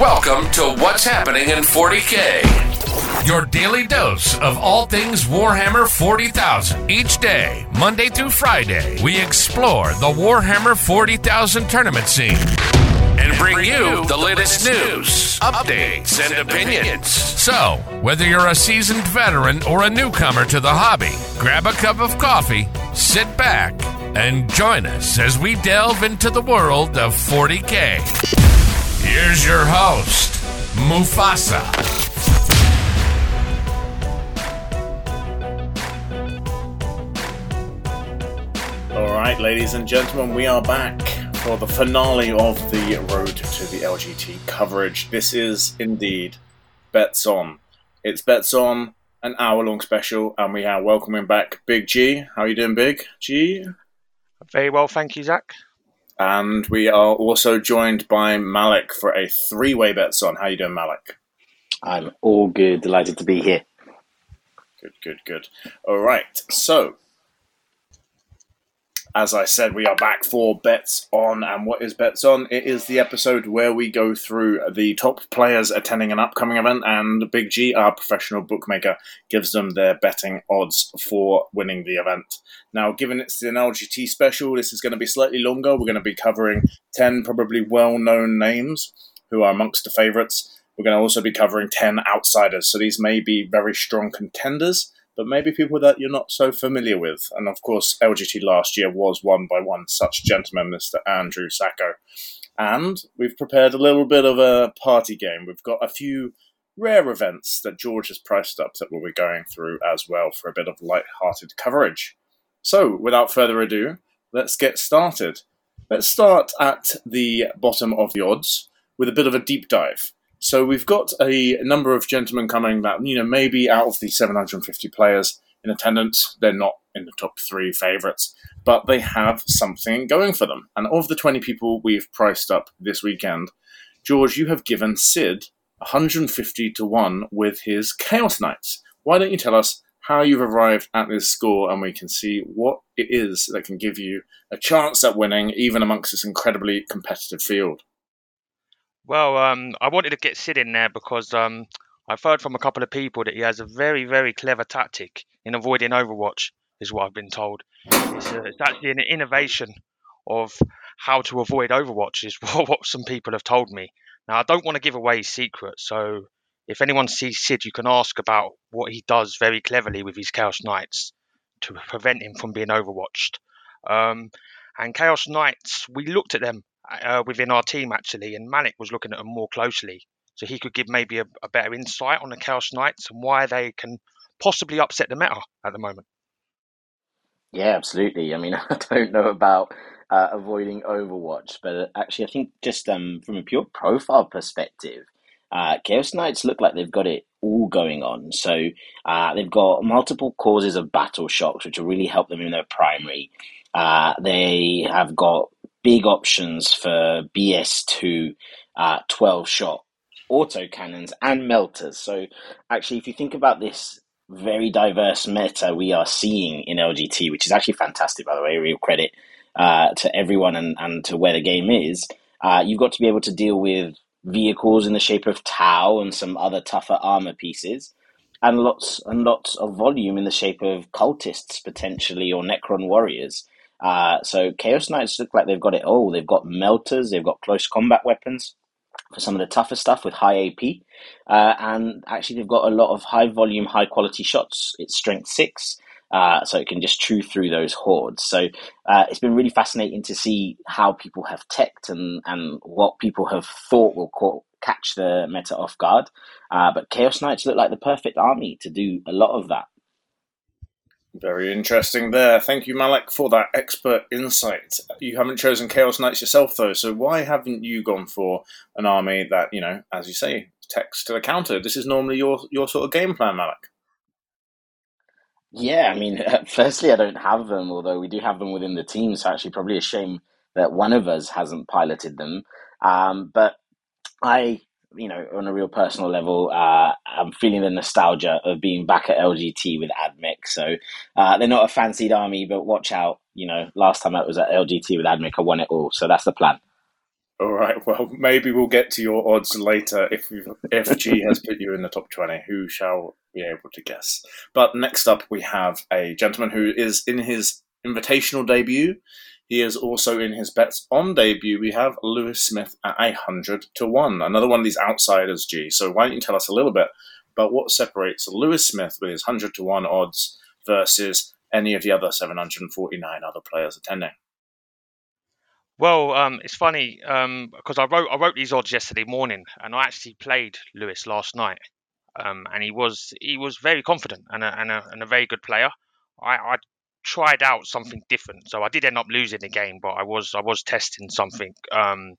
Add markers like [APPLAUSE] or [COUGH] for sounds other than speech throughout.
Welcome to What's Happening in 40K. Your daily dose of all things Warhammer 40,000. Each day, Monday through Friday, we explore the Warhammer 40,000 tournament scene and bring you the latest news, updates, and opinions. So, whether you're a seasoned veteran or a newcomer to the hobby, grab a cup of coffee, sit back, and join us as we delve into the world of 40K. Here's your host, Mufasa. All right, ladies and gentlemen, we are back for the finale of the Road to the LGT coverage. This is indeed Bets On. It's Bets On, an hour-long special, and we are welcoming back Big G. How are you doing, Big G? Very well, thank you, Zach. And we are also joined by Malik for a three-way Bets On. How you doing, Malik? I'm all good. Delighted to be here. Good, good, good. All right, so as I said, we are back for Bets On. And what is Bets On? It is the episode where we go through the top players attending an upcoming event, and Big G, our professional bookmaker, gives them their betting odds for winning the event. Now, given it's an LGT special, this is going to be slightly longer. We're going to be covering 10 probably well known names who are amongst the favourites. We're going to also be covering 10 outsiders. So these may be very strong contenders but maybe people that you're not so familiar with. And of course, LGT last year was won by one such gentleman, Mr. Andrew Sacco. And we've prepared a little bit of a party game. We've got a few rare events that George has priced up that we'll be going through as well for a bit of light-hearted coverage. So, without further ado, let's get started. Let's start at the bottom of the odds with a bit of a deep dive. So we've got a number of gentlemen coming that, you know, maybe out of the 750 players in attendance, they're not in the top three favourites, but they have something going for them. And of the 20 people we've priced up this weekend, George, you have given Sid 150 to 1 with his Chaos Knights. Why don't you tell us how you've arrived at this score and we can see what it is that can give you a chance at winning, even amongst this incredibly competitive field? Well, um, I wanted to get Sid in there because um, I've heard from a couple of people that he has a very, very clever tactic in avoiding Overwatch, is what I've been told. It's, uh, it's actually an innovation of how to avoid Overwatch, is [LAUGHS] what some people have told me. Now, I don't want to give away his secret, so if anyone sees Sid, you can ask about what he does very cleverly with his Chaos Knights to prevent him from being overwatched. Um, and Chaos Knights, we looked at them uh, within our team actually, and Malik was looking at them more closely, so he could give maybe a, a better insight on the Chaos Knights and why they can possibly upset the meta at the moment. Yeah, absolutely. I mean, [LAUGHS] I don't know about uh, avoiding Overwatch, but uh, actually, I think just um, from a pure profile perspective, uh, Chaos Knights look like they've got it all going on. So uh, they've got multiple causes of battle shocks, which will really help them in their primary. Uh, they have got big options for BS2 uh, 12 shot auto cannons and melters. So, actually, if you think about this very diverse meta we are seeing in LGT, which is actually fantastic, by the way, real credit uh, to everyone and, and to where the game is, uh, you've got to be able to deal with vehicles in the shape of Tau and some other tougher armor pieces. And lots and lots of volume in the shape of cultists potentially or Necron warriors. Uh, so Chaos Knights look like they've got it all. They've got melters, they've got close combat weapons for some of the tougher stuff with high AP, uh, and actually they've got a lot of high volume, high quality shots. It's strength six. Uh, so it can just chew through those hordes. So uh, it's been really fascinating to see how people have teched and, and what people have thought will catch the meta off guard. Uh, but Chaos Knights look like the perfect army to do a lot of that. Very interesting there. Thank you, Malik, for that expert insight. You haven't chosen Chaos Knights yourself, though, so why haven't you gone for an army that, you know, as you say, text to the counter? This is normally your, your sort of game plan, Malik. Yeah, I mean, [LAUGHS] firstly, I don't have them, although we do have them within the team, so actually, probably a shame that one of us hasn't piloted them. Um, but I you know, on a real personal level, uh, I'm feeling the nostalgia of being back at LGT with Admech. So uh, they're not a fancied army, but watch out. You know, last time I was at LGT with Admech, I won it all. So that's the plan. All right. Well, maybe we'll get to your odds later if if G has put you in the top twenty. Who shall be able to guess? But next up, we have a gentleman who is in his invitational debut. He is also in his bets on debut. We have Lewis Smith at a hundred to one. Another one of these outsiders, G. So why don't you tell us a little bit about what separates Lewis Smith with his hundred to one odds versus any of the other seven hundred and forty nine other players attending? Well, um, it's funny because um, I wrote I wrote these odds yesterday morning, and I actually played Lewis last night, um, and he was he was very confident and a, and a, and a very good player. I, I tried out something different, so I did end up losing the game, but I was I was testing something um,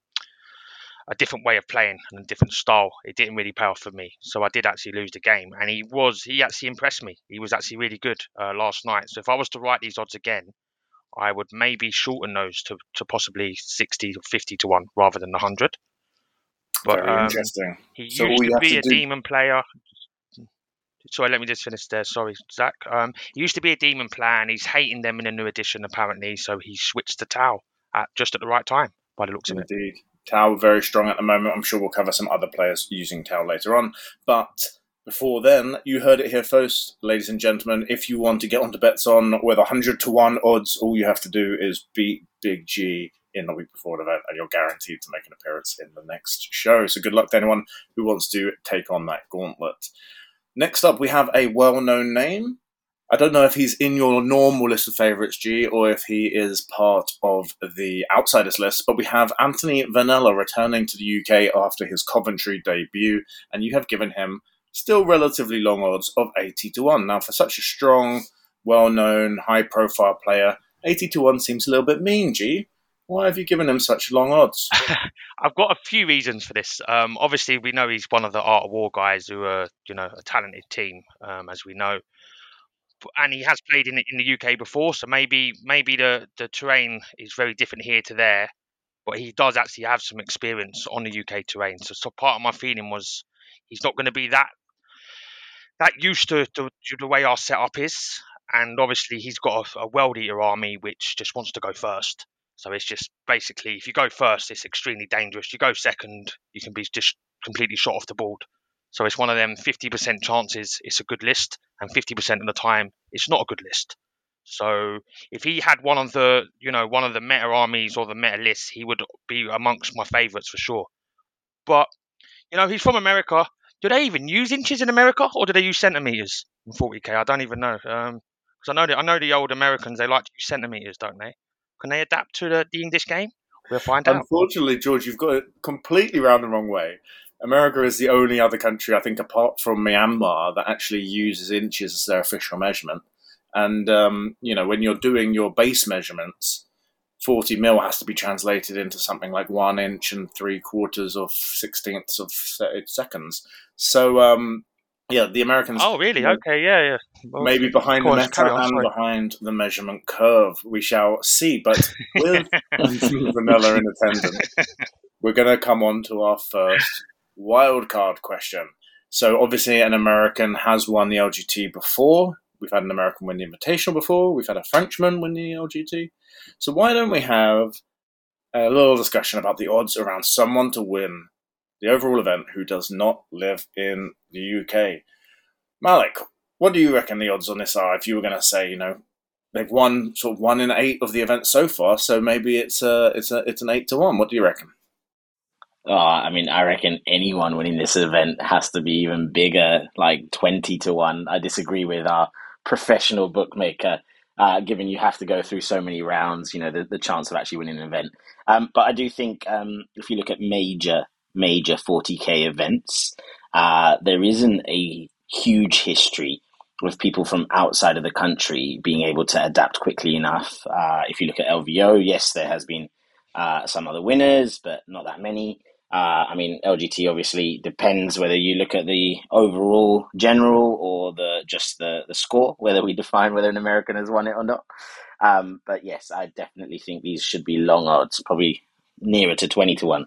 a different way of playing and a different style. It didn't really pay off for me, so I did actually lose the game. And he was he actually impressed me. He was actually really good uh, last night. So if I was to write these odds again, I would maybe shorten those to, to possibly 60 or 50 to 1 rather than 100. But, Very um, interesting. He so used to be a do... demon player. Sorry, let me just finish there. Sorry, Zach. Um, he used to be a demon player and he's hating them in a new edition, apparently. So he switched to Tau at just at the right time, by the looks Indeed. of it. Indeed. Tau very strong at the moment. I'm sure we'll cover some other players using Tau later on. But before then, you heard it here first, ladies and gentlemen. If you want to get onto bets on with 100 to 1 odds, all you have to do is beat Big G in the week before the event, and you're guaranteed to make an appearance in the next show. So good luck to anyone who wants to take on that gauntlet. Next up, we have a well known name. I don't know if he's in your normal list of favourites, G, or if he is part of the outsiders list, but we have Anthony Vanella returning to the UK after his Coventry debut, and you have given him still relatively long odds of 80 to 1. Now, for such a strong, well known, high profile player, 80 to 1 seems a little bit mean, G. Why have you given him such long odds? [LAUGHS] I've got a few reasons for this. Um, obviously, we know he's one of the Art of War guys who are, you know, a talented team, um, as we know. And he has played in in the UK before, so maybe maybe the, the terrain is very different here to there. But he does actually have some experience on the UK terrain. So, so part of my feeling was he's not going to be that that used to, to, to, the way our setup is. And obviously, he's got a, a world eater army which just wants to go first. So it's just basically, if you go first, it's extremely dangerous. You go second, you can be just completely shot off the board. So it's one of them 50% chances it's a good list, and 50% of the time it's not a good list. So if he had one of the, you know, one of the meta armies or the meta lists, he would be amongst my favourites for sure. But you know, he's from America do they even use inches in America, or do they use centimeters in 40k? I don't even know. Um, because I know that I know the old Americans they like to use centimeters, don't they? Can they adapt to the, the English game? We'll find out. Unfortunately, George, you've got it completely round the wrong way. America is the only other country, I think, apart from Myanmar, that actually uses inches as their official measurement. And um, you know, when you're doing your base measurements, 40 mil has to be translated into something like one inch and three quarters of sixteenths of seconds. So, um, yeah, the Americans. Oh, really? Okay, yeah, yeah. Well, maybe behind the meta on, and sorry. behind the measurement curve, we shall see. But [LAUGHS] with [LAUGHS] Vanella in attendance, we're going to come on to our first wild card question. So, obviously, an American has won the LGT before. We've had an American win the Invitational before. We've had a Frenchman win the LGT. So why don't we have a little discussion about the odds around someone to win the overall event who does not live in the UK? Malik, what do you reckon the odds on this are? If you were going to say, you know, they've won sort of one in eight of the events so far, so maybe it's a it's a it's an eight to one. What do you reckon? Oh, I mean, I reckon anyone winning this event has to be even bigger, like twenty to one. I disagree with our professional bookmaker uh, given you have to go through so many rounds, you know, the, the chance of actually winning an event. Um, but I do think um, if you look at major, major 40K events, uh, there isn't a huge history with people from outside of the country being able to adapt quickly enough. Uh, if you look at LVO, yes, there has been uh, some other winners, but not that many. Uh, I mean, LGT obviously depends whether you look at the overall general or the just the, the score, whether we define whether an American has won it or not. Um, but yes, I definitely think these should be long odds, probably nearer to 20 to 1.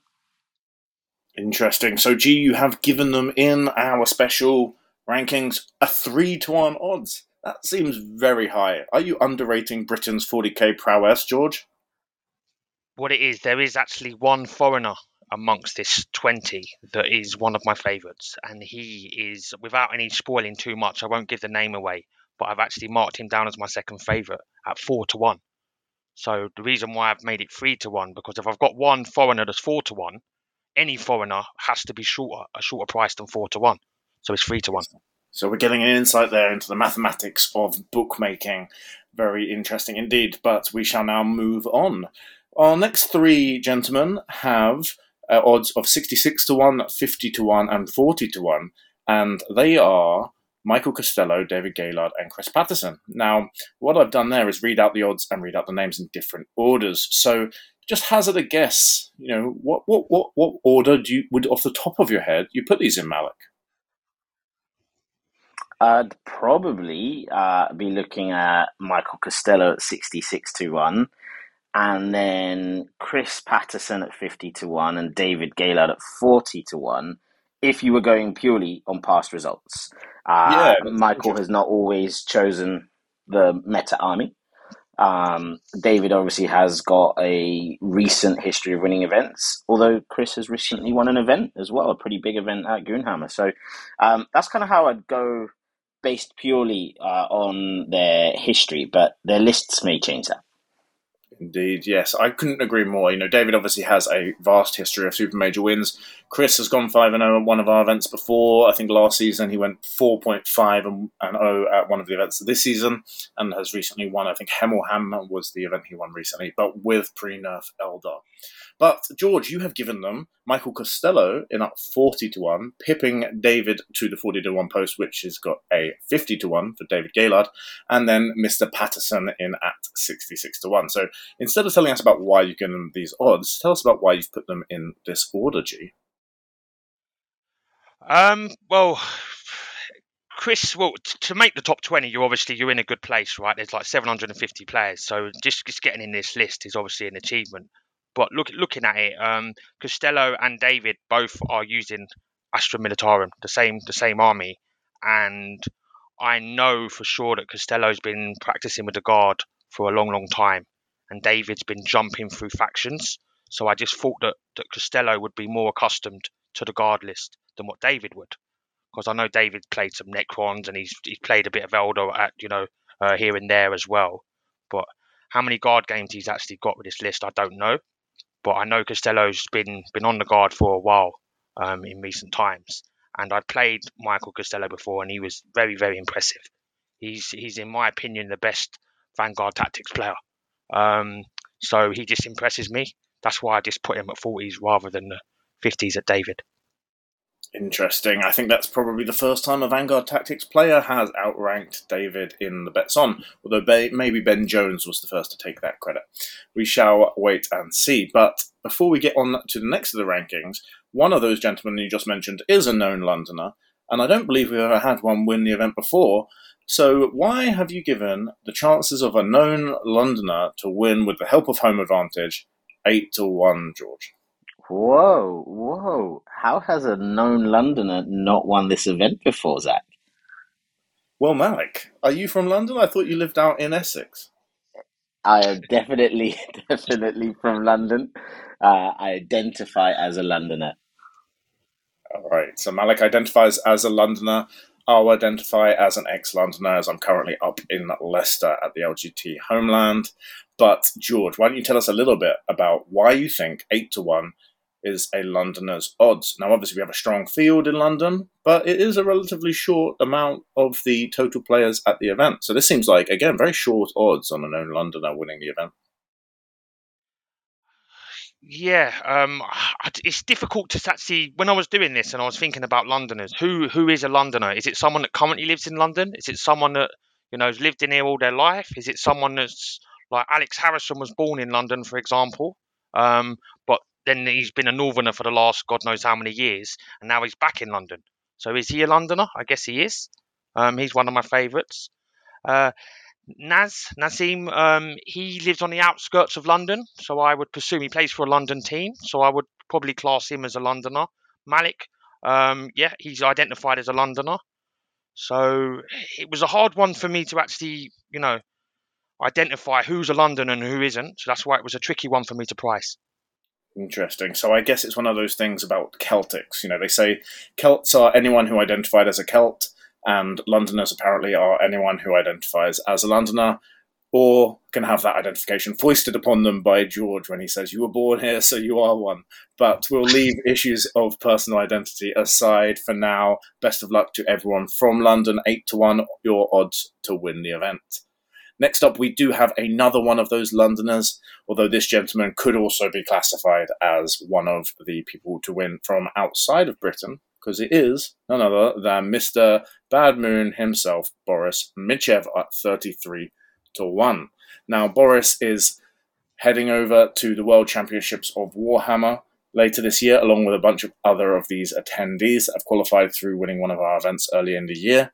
Interesting. So, G, you have given them in our special rankings a 3 to 1 odds. That seems very high. Are you underrating Britain's 40k prowess, George? what it is, there is actually one foreigner amongst this 20 that is one of my favourites. And he is, without any spoiling too much, I won't give the name away, but I've actually marked him down as my second favourite at 4 to 1. So the reason why I've made it 3 to 1, because if I've got one foreigner that's 4 to 1, any foreigner has to be shorter, a shorter price than 4 to 1. So it's 3 to 1. So we're getting an insight there into the mathematics of bookmaking. Very interesting indeed. But we shall now move on. Our next three gentlemen have uh, odds of 66 to 1, 50 to 1, and 40 to 1. And they are Michael Costello, David Gaylard, and Chris Patterson. Now, what I've done there is read out the odds and read out the names in different orders. So just hazard a guess. You know, what what what what order do you would off the top of your head you put these in, Malik? I'd probably uh, be looking at Michael Costello at 66 to 1, and then Chris Patterson at 50 to 1, and David Gaylard at 40 to 1, if you were going purely on past results. Uh, yeah, Michael has not always chosen the meta army. Um, David obviously has got a recent history of winning events, although Chris has recently won an event as well, a pretty big event at Goonhammer. So um, that's kind of how I'd go based purely uh, on their history, but their lists may change that. Indeed, yes. I couldn't agree more. You know, David obviously has a vast history of super major wins. Chris has gone 5 and 0 at one of our events before. I think last season he went 4.5 and 0 at one of the events this season and has recently won. I think Hemmelham was the event he won recently, but with pre nerf Eldar. But George, you have given them Michael Costello in at 40 to 1, pipping David to the 40 to 1 post, which has got a 50 to 1 for David Gaylard, and then Mr. Patterson in at 66 to 1. So instead of telling us about why you've given them these odds, tell us about why you've put them in this order, G. Um, well, Chris, well, to make the top 20, you're obviously you're in a good place, right? There's like 750 players, so just, just getting in this list is obviously an achievement. But look, looking at it, um, Costello and David both are using Astra Militarum, the same the same army, and I know for sure that Costello's been practicing with the guard for a long, long time, and David's been jumping through factions. So I just thought that, that Costello would be more accustomed to the guard list than what David would, because I know David played some Necrons and he's he's played a bit of Eldar at you know uh, here and there as well. But how many guard games he's actually got with this list, I don't know but I know Costello's been been on the guard for a while um, in recent times, and I played Michael Costello before, and he was very very impressive. He's he's in my opinion the best Vanguard Tactics player. Um, so he just impresses me. That's why I just put him at 40s rather than the 50s at David. Interesting. I think that's probably the first time a Vanguard Tactics player has outranked David in the bets on, although maybe Ben Jones was the first to take that credit. We shall wait and see. But before we get on to the next of the rankings, one of those gentlemen you just mentioned is a known Londoner, and I don't believe we've ever had one win the event before. So, why have you given the chances of a known Londoner to win with the help of home advantage 8 to 1, George? Whoa, whoa. How has a known Londoner not won this event before, Zach? Well, Malik, are you from London? I thought you lived out in Essex. I am definitely, [LAUGHS] definitely from London. Uh, I identify as a Londoner. All right. So Malik identifies as a Londoner. I'll identify as an ex Londoner as I'm currently up in Leicester at the LGT homeland. But, George, why don't you tell us a little bit about why you think 8 to 1 is a Londoner's odds. Now, obviously, we have a strong field in London, but it is a relatively short amount of the total players at the event. So this seems like, again, very short odds on a known Londoner winning the event. Yeah, um, it's difficult to actually. When I was doing this and I was thinking about Londoners, who who is a Londoner? Is it someone that currently lives in London? Is it someone that you know has lived in here all their life? Is it someone that's like Alex Harrison was born in London, for example, um, but then he's been a northerner for the last God knows how many years, and now he's back in London. So is he a Londoner? I guess he is. Um, he's one of my favourites. Uh, Naz Nazim, um, he lives on the outskirts of London, so I would presume he plays for a London team. So I would probably class him as a Londoner. Malik, um, yeah, he's identified as a Londoner. So it was a hard one for me to actually, you know, identify who's a Londoner and who isn't. So that's why it was a tricky one for me to price. Interesting. So I guess it's one of those things about Celtics. You know, they say Celts are anyone who identified as a Celt, and Londoners apparently are anyone who identifies as a Londoner or can have that identification foisted upon them by George when he says, You were born here, so you are one. But we'll leave [LAUGHS] issues of personal identity aside for now. Best of luck to everyone from London. 8 to 1, your odds to win the event. Next up, we do have another one of those Londoners, although this gentleman could also be classified as one of the people to win from outside of Britain, because it is none other than Mr. Bad Moon himself, Boris Mitchev, at 33 to 1. Now, Boris is heading over to the World Championships of Warhammer later this year, along with a bunch of other of these attendees that have qualified through winning one of our events early in the year.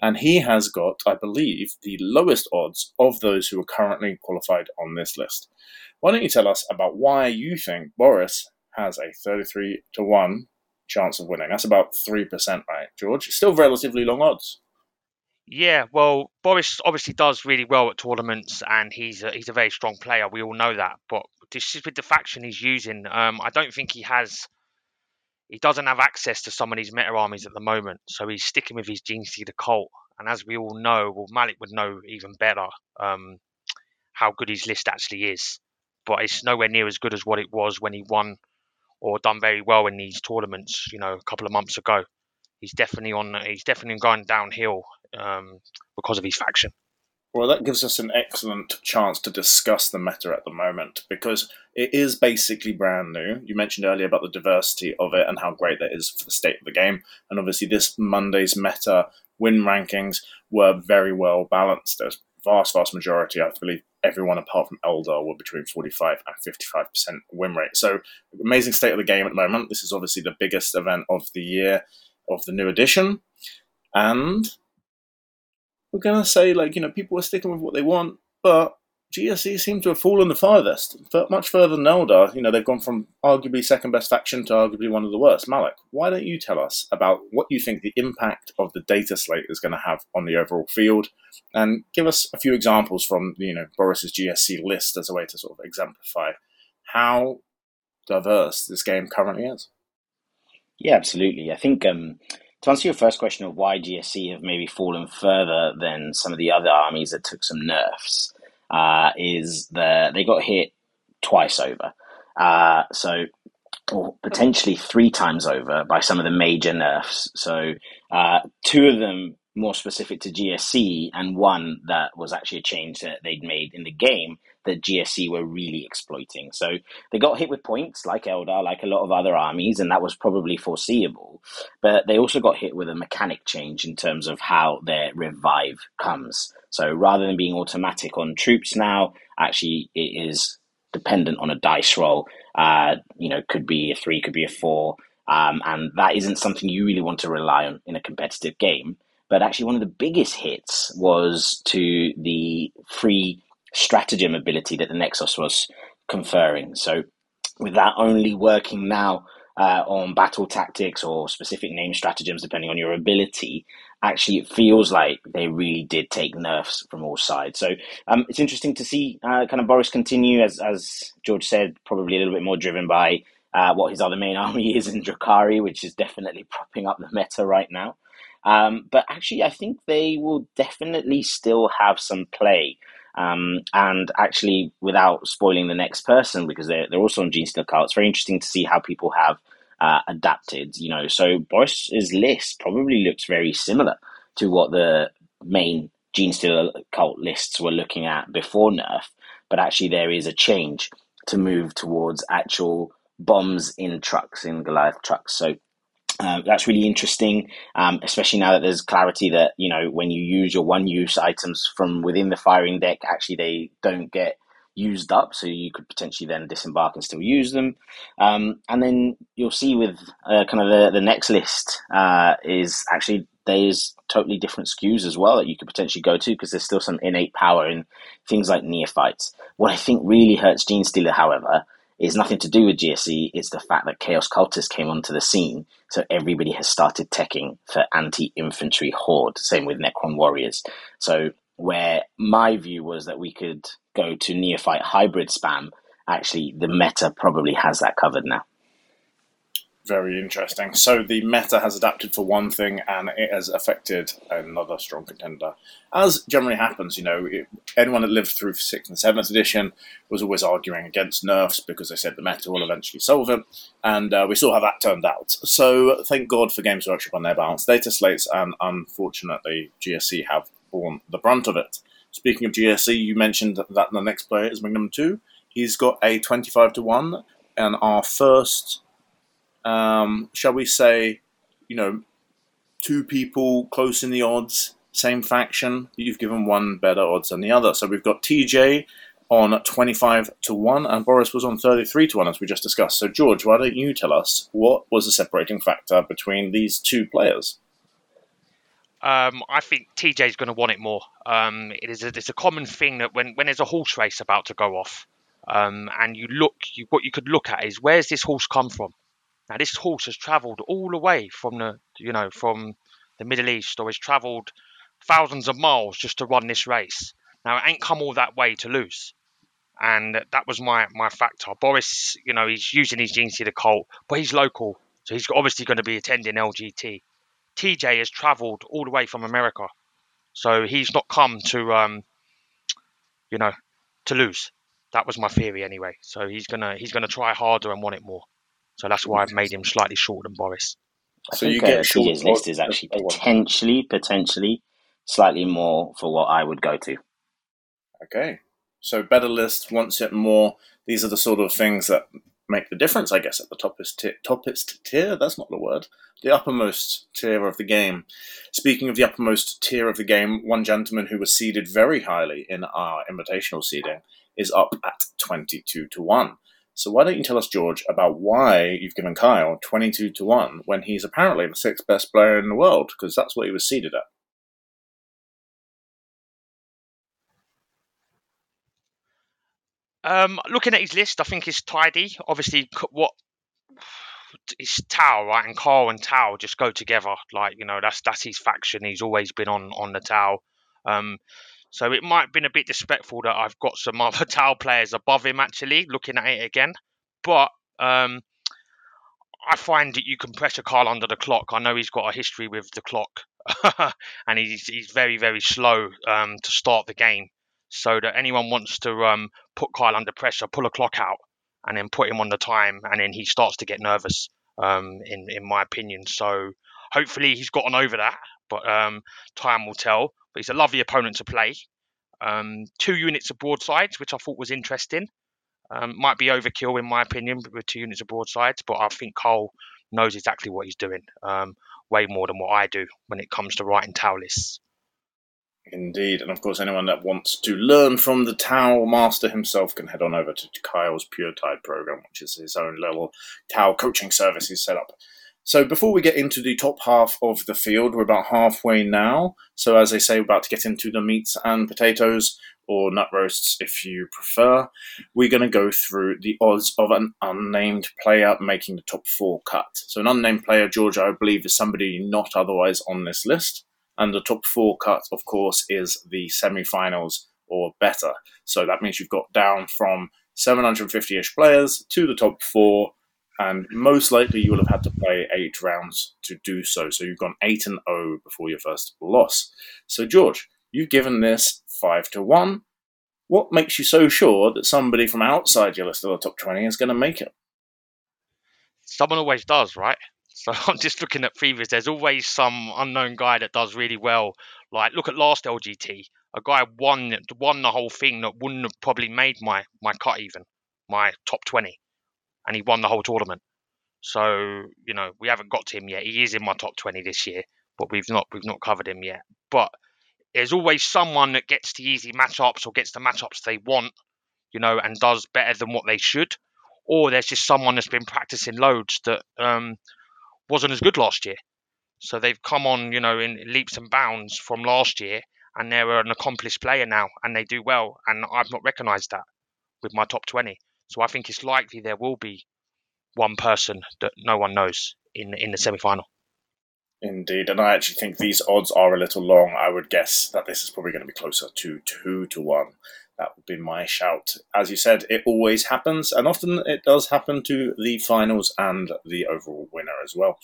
And he has got, I believe, the lowest odds of those who are currently qualified on this list. Why don't you tell us about why you think Boris has a 33 to 1 chance of winning? That's about 3%, right, George? Still relatively long odds. Yeah, well, Boris obviously does really well at tournaments, and he's a, he's a very strong player. We all know that. But this is with the faction he's using. Um, I don't think he has. He doesn't have access to some of these meta armies at the moment, so he's sticking with his Genestealer cult. And as we all know, well, Malik would know even better um, how good his list actually is. But it's nowhere near as good as what it was when he won or done very well in these tournaments. You know, a couple of months ago. He's definitely on. He's definitely going downhill um, because of his faction. Well, that gives us an excellent chance to discuss the meta at the moment because it is basically brand new. You mentioned earlier about the diversity of it and how great that is for the state of the game. And obviously, this Monday's meta win rankings were very well balanced. There's vast, vast majority, I believe everyone apart from Eldar were between 45 and 55% win rate. So, amazing state of the game at the moment. This is obviously the biggest event of the year of the new edition. And we're going to say, like, you know, people are sticking with what they want, but GSC seem to have fallen the farthest, much further than Eldar. You know, they've gone from arguably second best faction to arguably one of the worst. Malik, why don't you tell us about what you think the impact of the data slate is going to have on the overall field, and give us a few examples from you know Boris's GSC list as a way to sort of exemplify how diverse this game currently is. Yeah, absolutely. I think um, to answer your first question of why GSC have maybe fallen further than some of the other armies that took some nerfs, uh, is that they got hit twice over. Uh, so, or potentially three times over by some of the major nerfs. So, uh, two of them more specific to GSC, and one that was actually a change that they'd made in the game that GSC were really exploiting. So they got hit with points like Eldar, like a lot of other armies, and that was probably foreseeable. But they also got hit with a mechanic change in terms of how their revive comes. So rather than being automatic on troops now, actually it is dependent on a dice roll. Uh, you know, could be a three, could be a four. Um, and that isn't something you really want to rely on in a competitive game. But actually, one of the biggest hits was to the free stratagem ability that the Nexus was conferring. So, with that only working now uh, on battle tactics or specific name stratagems, depending on your ability, actually it feels like they really did take nerfs from all sides. So um, it's interesting to see uh, kind of Boris continue, as as George said, probably a little bit more driven by uh, what his other main [LAUGHS] army is in Drukhari, which is definitely propping up the meta right now. Um, but actually, I think they will definitely still have some play. Um, and actually, without spoiling the next person, because they're, they're also on Genestealer Cult, it's very interesting to see how people have uh, adapted. You know, so Boris's list probably looks very similar to what the main Gene Genestealer Cult lists were looking at before Nerf, but actually there is a change to move towards actual bombs in trucks, in Goliath trucks. So uh, that's really interesting, um, especially now that there's clarity that you know when you use your one-use items from within the firing deck, actually they don't get used up, so you could potentially then disembark and still use them. Um, and then you'll see with uh, kind of the, the next list uh, is actually there's totally different SKUs as well that you could potentially go to because there's still some innate power in things like neophytes. What I think really hurts Genestealer, however, is nothing to do with GSC. It's the fact that Chaos Cultists came onto the scene, so everybody has started teching for anti-infantry horde. Same with Necron warriors. So where my view was that we could go to neophyte hybrid spam. Actually, the meta probably has that covered now. Very interesting. So the meta has adapted for one thing, and it has affected another strong contender. As generally happens, you know, it, anyone that lived through sixth and seventh edition was always arguing against nerfs because they said the meta will eventually solve it, and uh, we saw how that turned out. So thank God for Games Workshop on their balance data slates, and unfortunately, GSC have borne the brunt of it. Speaking of GSC, you mentioned that the next player is Magnum Two. He's got a twenty-five to one, and our first um, shall we say, you know, two people close in the odds, same faction, you've given one better odds than the other. So we've got TJ on 25 to 1, and Boris was on 33 to 1, as we just discussed. So, George, why don't you tell us what was the separating factor between these two players? Um, I think TJ is going to want it more. Um, it is a, it's a common thing that when, when there's a horse race about to go off, um, and you look, you, what you could look at is where's this horse come from? Now this horse has travelled all the way from the you know from the Middle East, or has travelled thousands of miles just to run this race. Now it ain't come all that way to lose, and that was my my factor. Boris, you know, he's using his GNC the Colt, but he's local, so he's obviously going to be attending LGT. TJ has travelled all the way from America, so he's not come to um, you know, to lose. That was my theory anyway. So he's gonna he's gonna try harder and want it more. So that's why I've made him slightly shorter than Boris. I so think you get uh, Tia's list is actually potentially, potentially slightly more for what I would go to. Okay. So better list, wants it more. These are the sort of things that make the difference, I guess, at the toppest, t- toppest tier. That's not the word. The uppermost tier of the game. Speaking of the uppermost tier of the game, one gentleman who was seeded very highly in our invitational seeding is up at 22 to 1. So why don't you tell us, George, about why you've given Kyle 22 to 1 when he's apparently the sixth best player in the world, because that's what he was seeded at. Um, looking at his list, I think it's tidy. Obviously, what is Tau, right? And Carl and Tau just go together. Like you know, that's that's his faction. He's always been on on the Tau. Um, so it might have been a bit disrespectful that I've got some [LAUGHS] other Tau players above him actually looking at it again. But um, I find that you can pressure Carl under the clock. I know he's got a history with the clock, [LAUGHS] and he's he's very very slow um, to start the game. So that anyone wants to um, put Kyle under pressure, pull a clock out, and then put him on the time, and then he starts to get nervous. Um, in in my opinion, so hopefully he's gotten over that, but um, time will tell but he's a lovely opponent to play. Um, two units of broadsides, which I thought was interesting. Um, might be overkill in my opinion with two units of broadsides, but I think Cole knows exactly what he's doing, um, way more than what I do when it comes to writing Tau lists. Indeed, and of course, anyone that wants to learn from the Tau master himself can head on over to Kyle's Pure Tide program, which is his own little Tau coaching service he's set up. So before we get into the top half of the field, we're about halfway now. So as I say, we're about to get into the meats and potatoes, or nut roasts if you prefer. We're going to go through the odds of an unnamed player making the top four cut. So an unnamed player, Georgia, I believe, is somebody not otherwise on this list. And the top four cut, of course, is the semi-finals or better. So that means you've got down from 750-ish players to the top four and most likely you will have had to play eight rounds to do so. So you've gone eight and zero oh before your first loss. So George, you've given this five to one. What makes you so sure that somebody from outside your list of the top twenty is going to make it? Someone always does, right? [LAUGHS] So I'm just looking at previous. There's always some unknown guy that does really well. Like look at last LGT, a guy won won the whole thing that wouldn't have probably made my my cut even my top twenty and he won the whole tournament. So you know we haven't got to him yet. He is in my top twenty this year, but we've not we've not covered him yet. But there's always someone that gets the easy matchups or gets the matchups they want, you know, and does better than what they should. Or there's just someone that's been practicing loads that um, wasn't as good last year. So they've come on, you know, in leaps and bounds from last year, and they're an accomplished player now, and they do well. And I've not recognised that with my top 20. So I think it's likely there will be one person that no one knows in in the semi final. Indeed, and I actually think these odds are a little long. I would guess that this is probably going to be closer to two to one. That would be my shout. As you said, it always happens, and often it does happen to the finals and the overall winner as well.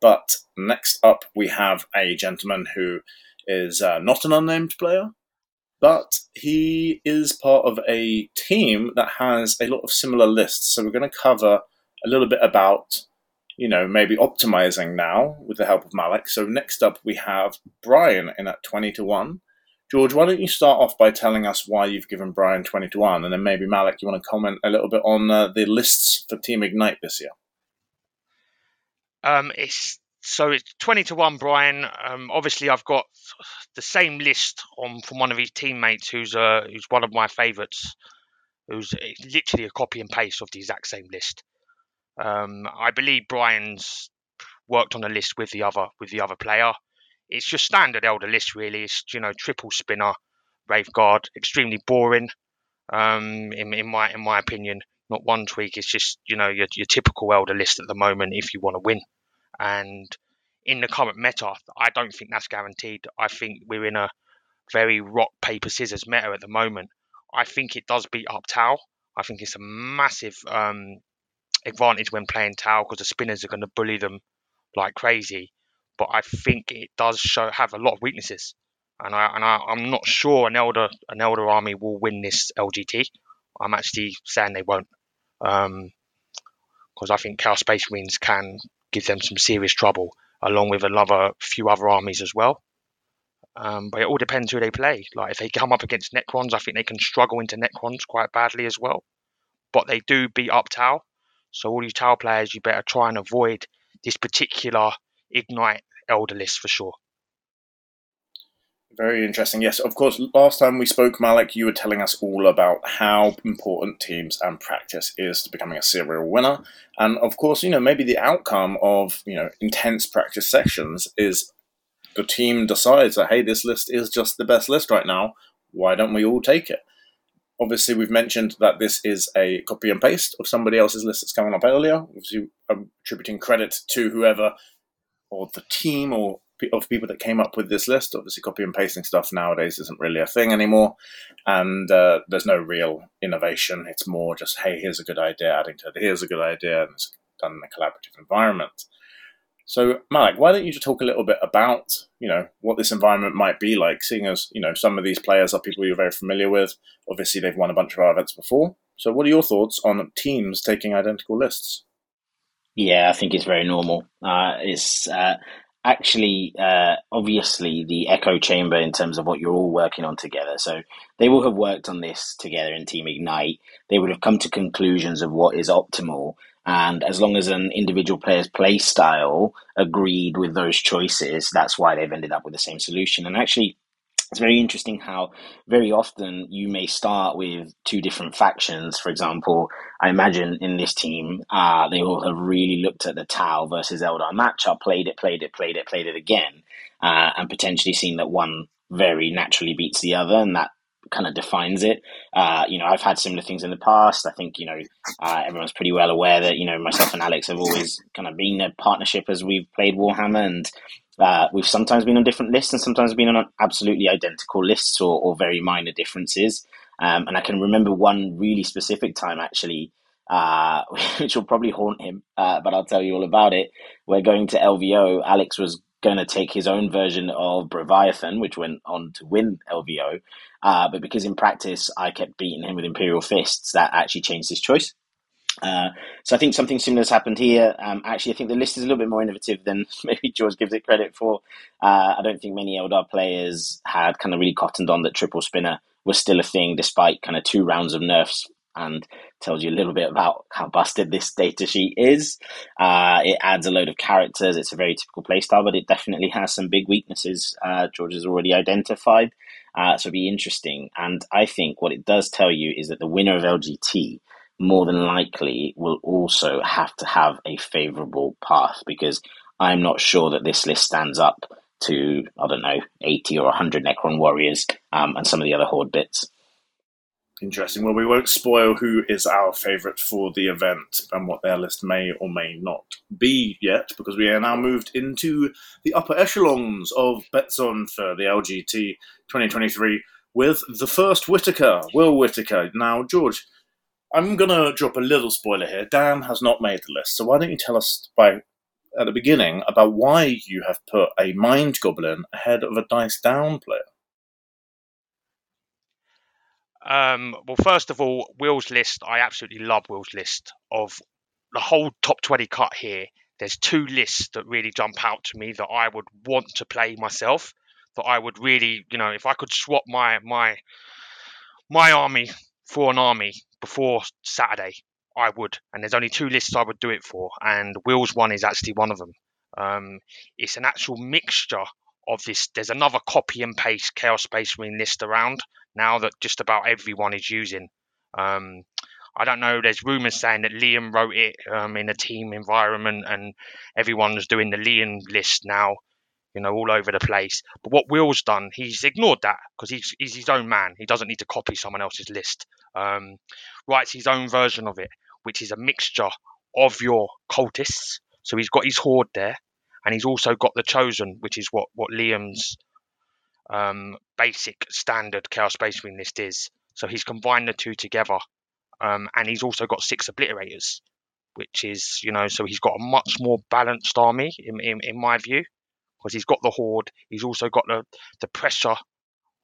But next up, we have a gentleman who is uh, not an unnamed player, but he is part of a team that has a lot of similar lists. So we're going to cover a little bit about, you know, maybe optimizing now with the help of Malik. So next up, we have Brian in at 20 to 1. George, why don't you start off by telling us why you've given Brian 20 to 1, and then maybe Malik, you want to comment a little bit on uh, the lists for Team Ignite this year? Um, it's so it's 20 to 1 brian. Um, obviously i've got the same list on from one of his teammates who's uh, who's one of my favorites who's literally a copy and paste of the exact same list. Um, i believe brian's worked on a list with the other with the other player. It's just standard Eldar list really. It's you know triple spinner Wraith Guard extremely boring. Um, in, in my in my opinion not one tweak. It's just you know your, your typical Eldar list at the moment if you want to win and in the current meta, I don't think that's guaranteed. I think we're in a very rock, paper, scissors meta at the moment. I think it does beat up Tau. I think it's a massive um, advantage when playing Tau because the spinners are going to bully them like crazy. But I think it does show have a lot of weaknesses, and I and I, am not sure an Eldar an Eldar army will win this LGT. I'm actually saying they won't, because um, I think Chaos Space Marines can give them some serious trouble, along with another few other armies as well. Um, but it all depends who they play. Like if they come up against Necrons, I think they can struggle into Necrons quite badly as well. But they do beat up Tau, so all you Tau players, you better try and avoid this particular Ignite Eldar list for sure. Very interesting. Yes, of course. Last time we spoke, Malik, you were telling us all about how important teams and practice is to becoming a serial winner. And of course, you know, maybe the outcome of, you know, intense practice sessions is the team decides that, hey, this list is just the best list right now. Why don't we all take it? Obviously, we've mentioned that this is a copy and paste of somebody else's list that's coming up earlier. Obviously, attributing credit to whoever or the team or of people that came up with this list. Obviously, copy and pasting stuff nowadays isn't really a thing anymore, and uh, there's no real innovation. It's more just, hey, here's a good idea, adding to it. Here's a good idea, and it's done in a collaborative environment. So, Malik, why don't you just talk a little bit about, you know, what this environment might be like, seeing as, you know, some of these players are people you're very familiar with. Obviously, they've won a bunch of our events before. So, what are your thoughts on teams taking identical lists? Yeah, I think it's very normal. Uh, it's uh, actually uh, obviously the echo chamber in terms of what you're all working on together. So they will have worked on this together in Team Ignite. They would have come to conclusions of what is optimal. And as long as an individual player's play style agreed with those choices, that's why they've ended up with the same solution. And actually, it's very interesting how very often you may start with two different factions. For example, I imagine in this team, uh, they all have really looked at the Tau versus Eldar matchup, played it, played it, played it, played it again, uh, and potentially seen that one very naturally beats the other, and that kind of defines it. Uh, you know, I've had similar things in the past. I think you know uh, everyone's pretty well aware that you know myself and Alex have always kind of been a partnership as we've played Warhammer, and uh, we've sometimes been on different lists and sometimes been on absolutely identical lists or, or very minor differences. Um, and I can remember one really specific time actually, uh, [LAUGHS] which will probably haunt him, uh, but I'll tell you all about it. We're going to LVO. Alex was going to take his own version of Breviathan, which went on to win LVO. Uh, but because in practice I kept beating him with Imperial Fists, that actually changed his choice. Uh, so I think something similar has happened here. Um, actually, I think the list is a little bit more innovative than [LAUGHS] maybe George gives it credit for. Uh, I don't think many Eldar players had kind of really cottoned on that triple spinner was still a thing, despite kind of two rounds of nerfs, and tells you a little bit about how busted this data sheet is. Uh, it adds a load of characters. It's a very typical playstyle, but it definitely has some big weaknesses. Uh, George has already identified. Uh, so it'll be interesting. And I think what it does tell you is that the winner of LGT more than likely will also have to have a favorable path because I'm not sure that this list stands up to, I don't know, 80 or 100 Necron warriors um, and some of the other Horde bits. Interesting. Well, we won't spoil who is our favourite for the event and what their list may or may not be yet, because we are now moved into the upper echelons of bets on for the LGT 2023 with the first Whitaker, Will Whitaker. Now, George, I'm going to drop a little spoiler here. Dan has not made the list, so why don't you tell us by at the beginning about why you have put a Mind Goblin ahead of a Dice Down player? Um, well, first of all, Will's list. I absolutely love Will's list of the whole top 20 cut here. There's two lists that really jump out to me that I would want to play myself. That I would really, you know, if I could swap my my my army for an army before Saturday, I would. And there's only two lists I would do it for, and Will's one is actually one of them. Um, it's an actual mixture of this. There's another copy and paste Chaos Space Marine list around now that just about everyone is using. Um, I don't know. There's rumours saying that Liam wrote it um, in a team environment, and everyone's doing the Liam list now. You know, all over the place. But what Will's done, he's ignored that because he's, he's his own man. He doesn't need to copy someone else's list. Um, writes his own version of it, which is a mixture of your cultists. So he's got his horde there, and he's also got the chosen, which is what what Liam's um, basic standard Chaos Space Marine list is. So he's combined the two together, um, and he's also got six obliterators, which is you know so he's got a much more balanced army in in, in my view, because he's got the horde, he's also got the the pressure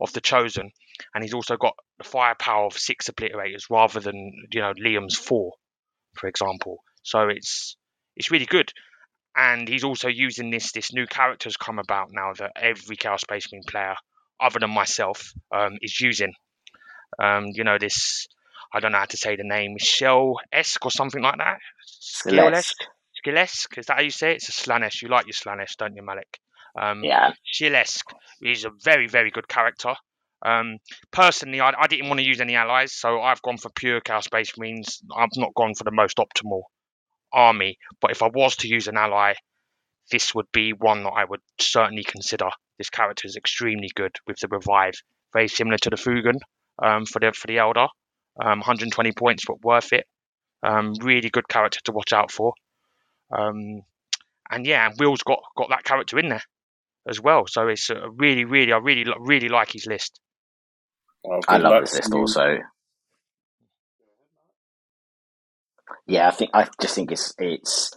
of the chosen, and he's also got the firepower of six obliterators rather than you know Liam's four, for example. So it's it's really good and he's also using this this new character has come about now that every Chaos Space Marine player, other than myself, um, is using. Um, you know this. I don't know how to say the name, Shell esque or something like that. Skill esque. Skill esque. Is that how you say it? It's a Slaanesh. You like your Slaanesh, don't you, Malik? Um, Yeah. Shilesque is a very, very good character. Um, personally, I, I didn't want to use any allies, so I've gone for pure Chaos Space Marines. I've not gone for the most optimal army, but if I was to use an ally, this would be one that I would certainly consider. This character is extremely good with the revive, very similar to the Fuegan um, for the for the Eldar. Um, 120 points, but worth it. Um, really good character to watch out for. Um, and yeah, Will's got got that character in there as well. So it's a really, really, I really, really like his list. Well, I love luck this list you. also. Yeah, I think I just think it's it's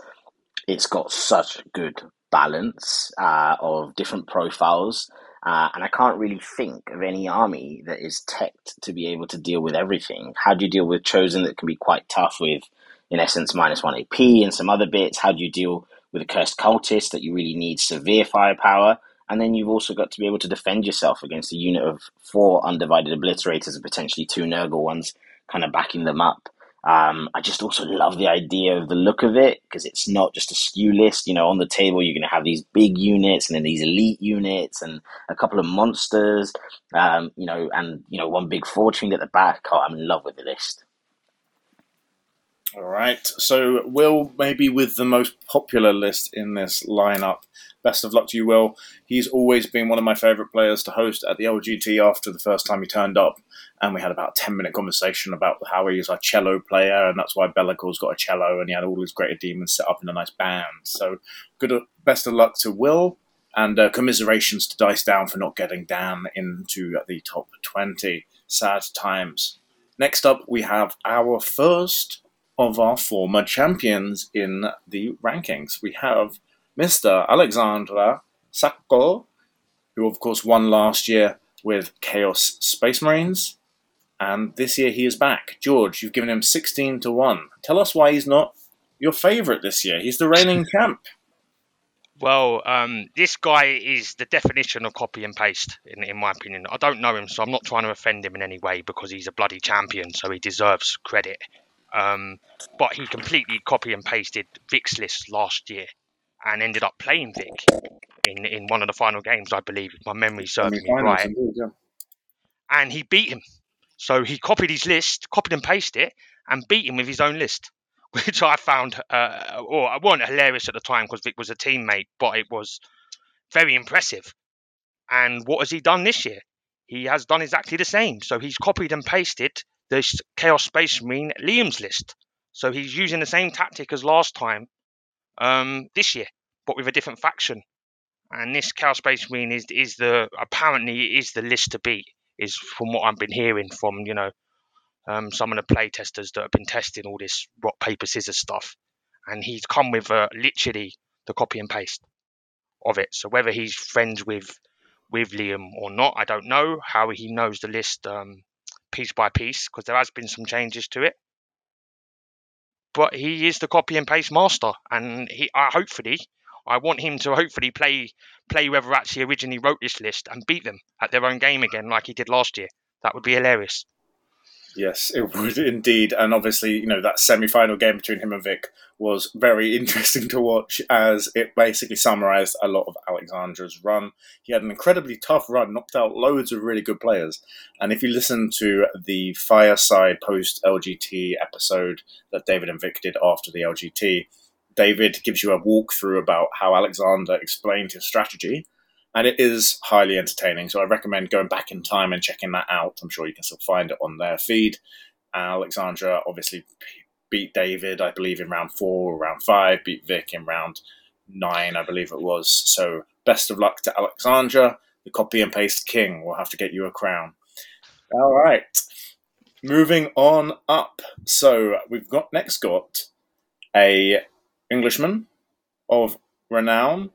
it's got such good balance uh, of different profiles, uh, and I can't really think of any army that is teched to be able to deal with everything. How do you deal with chosen that can be quite tough with, in essence, minus one AP and some other bits? How do you deal with a cursed cultist that you really need severe firepower? And then you've also got to be able to defend yourself against a unit of four undivided obliterators and potentially two Nurgle ones, kind of backing them up. Um, I just also love the idea of the look of it because it's not just a skew list. You know, on the table you're going to have these big units and then these elite units and a couple of monsters. Um, you know, and you know one big fortune at the back. Oh, I'm in love with the list. All right. So, Will, maybe with the most popular list in this lineup. Best of luck to you, Will. He's always been one of my favourite players to host at the LGT after the first time he turned up. And we had about a 10 minute conversation about how he's a cello player, and that's why Be'lakor's got a cello, and he had all his greater demons set up in a nice band. So, good, best of luck to Will, and uh, commiserations to Dice Down for not getting Dan into the top 20. Sad times. Next up, we have our first of our former champions in the rankings. We have Mr. Alexandra Sacco, who of course won last year with Chaos Space Marines, and this year he is back. George, you've given him 16 to 1. Tell us why he's not your favourite this year. He's the reigning [LAUGHS] champ. Well, um, this guy is the definition of copy and paste, in, in my opinion. I don't know him, so I'm not trying to offend him in any way because he's a bloody champion, so he deserves credit. Um, but he completely copy and pasted Vic's list last year and ended up playing Vic in, in one of the final games, I believe, if my memory serves me right. indeed, yeah. And he beat him. So he copied his list, copied and pasted it, and beat him with his own list, [LAUGHS] which I found, uh, or I wasn't hilarious at the time because Vic was a teammate, but it was very impressive. And what has he done this year? He has done exactly the same. So he's copied and pasted this Chaos Space Marine Liam's list. So he's using the same tactic as last time um, this year, but with a different faction. And this Chaos Space Marine is is the apparently is the list to beat. Is from what I've been hearing from you know um, some of the play testers that have been testing all this rock paper scissors stuff, and he's come with uh, literally the copy and paste of it. So whether he's friends with with Liam or not, I don't know. How he knows the list um, piece by piece because there has been some changes to it. But he is the copy and paste master, and he I hopefully I want him to hopefully play play whoever actually originally wrote this list and beat them at their own game again, like he did last year. That would be hilarious. Yes, it would [LAUGHS] indeed. And obviously, you know, that semi final game between him and Vic was very [LAUGHS] interesting to watch as it basically summarized a lot of Alexandra's run. He had an incredibly tough run, knocked out loads of really good players. And if you listen to the Fireside post LGT episode that David and Vic did after the LGT, David gives you a walkthrough about how Alexander explained his strategy and it is highly entertaining. So I recommend going back in time and checking that out. I'm sure you can still find it on their feed. Alexandra obviously beat David, I believe, in round four or round five, beat Vic in round nine, I believe it was. So best of luck to Alexandra. The copy and paste king We'll have to get you a crown. All right. Moving on up. So we've got next got a Englishman of renown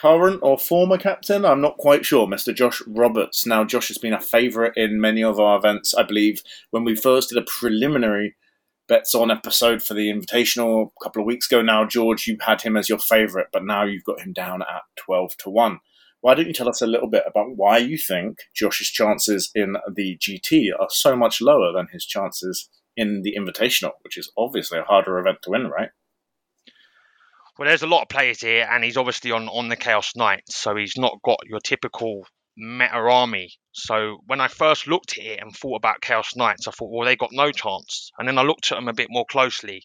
current or former captain. I'm not quite sure, Mr. Josh Roberts. Now, Josh has been a favourite in many of our events. I believe when we first did a preliminary bets on episode for the Invitational a couple of weeks ago now, George, you had him as your favourite, but now you've got him down at 12 to 1. Why don't you tell us a little bit about why you think Josh's chances in the GT are so much lower than his chances in the Invitational, which is obviously a harder event to win, right? Well, there's a lot of players here, and he's obviously on on the Chaos Knights, so he's not got your typical meta army. So when I first looked at it and thought about Chaos Knights, I thought, well, they got no chance. And then I looked at them a bit more closely,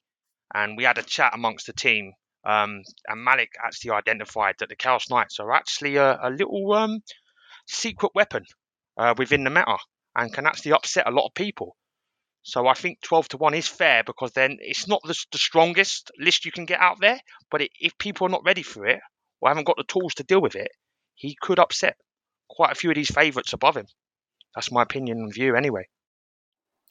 and we had a chat amongst the team. Um, and Malik actually identified that the Chaos Knights are actually a, a little um, secret weapon uh, within the meta and can actually upset a lot of people. So I think 12 to 1 is fair because then it's not the, the strongest list you can get out there, but it, if people are not ready for it or haven't got the tools to deal with it, he could upset quite a few of these favourites above him. That's my opinion and view anyway.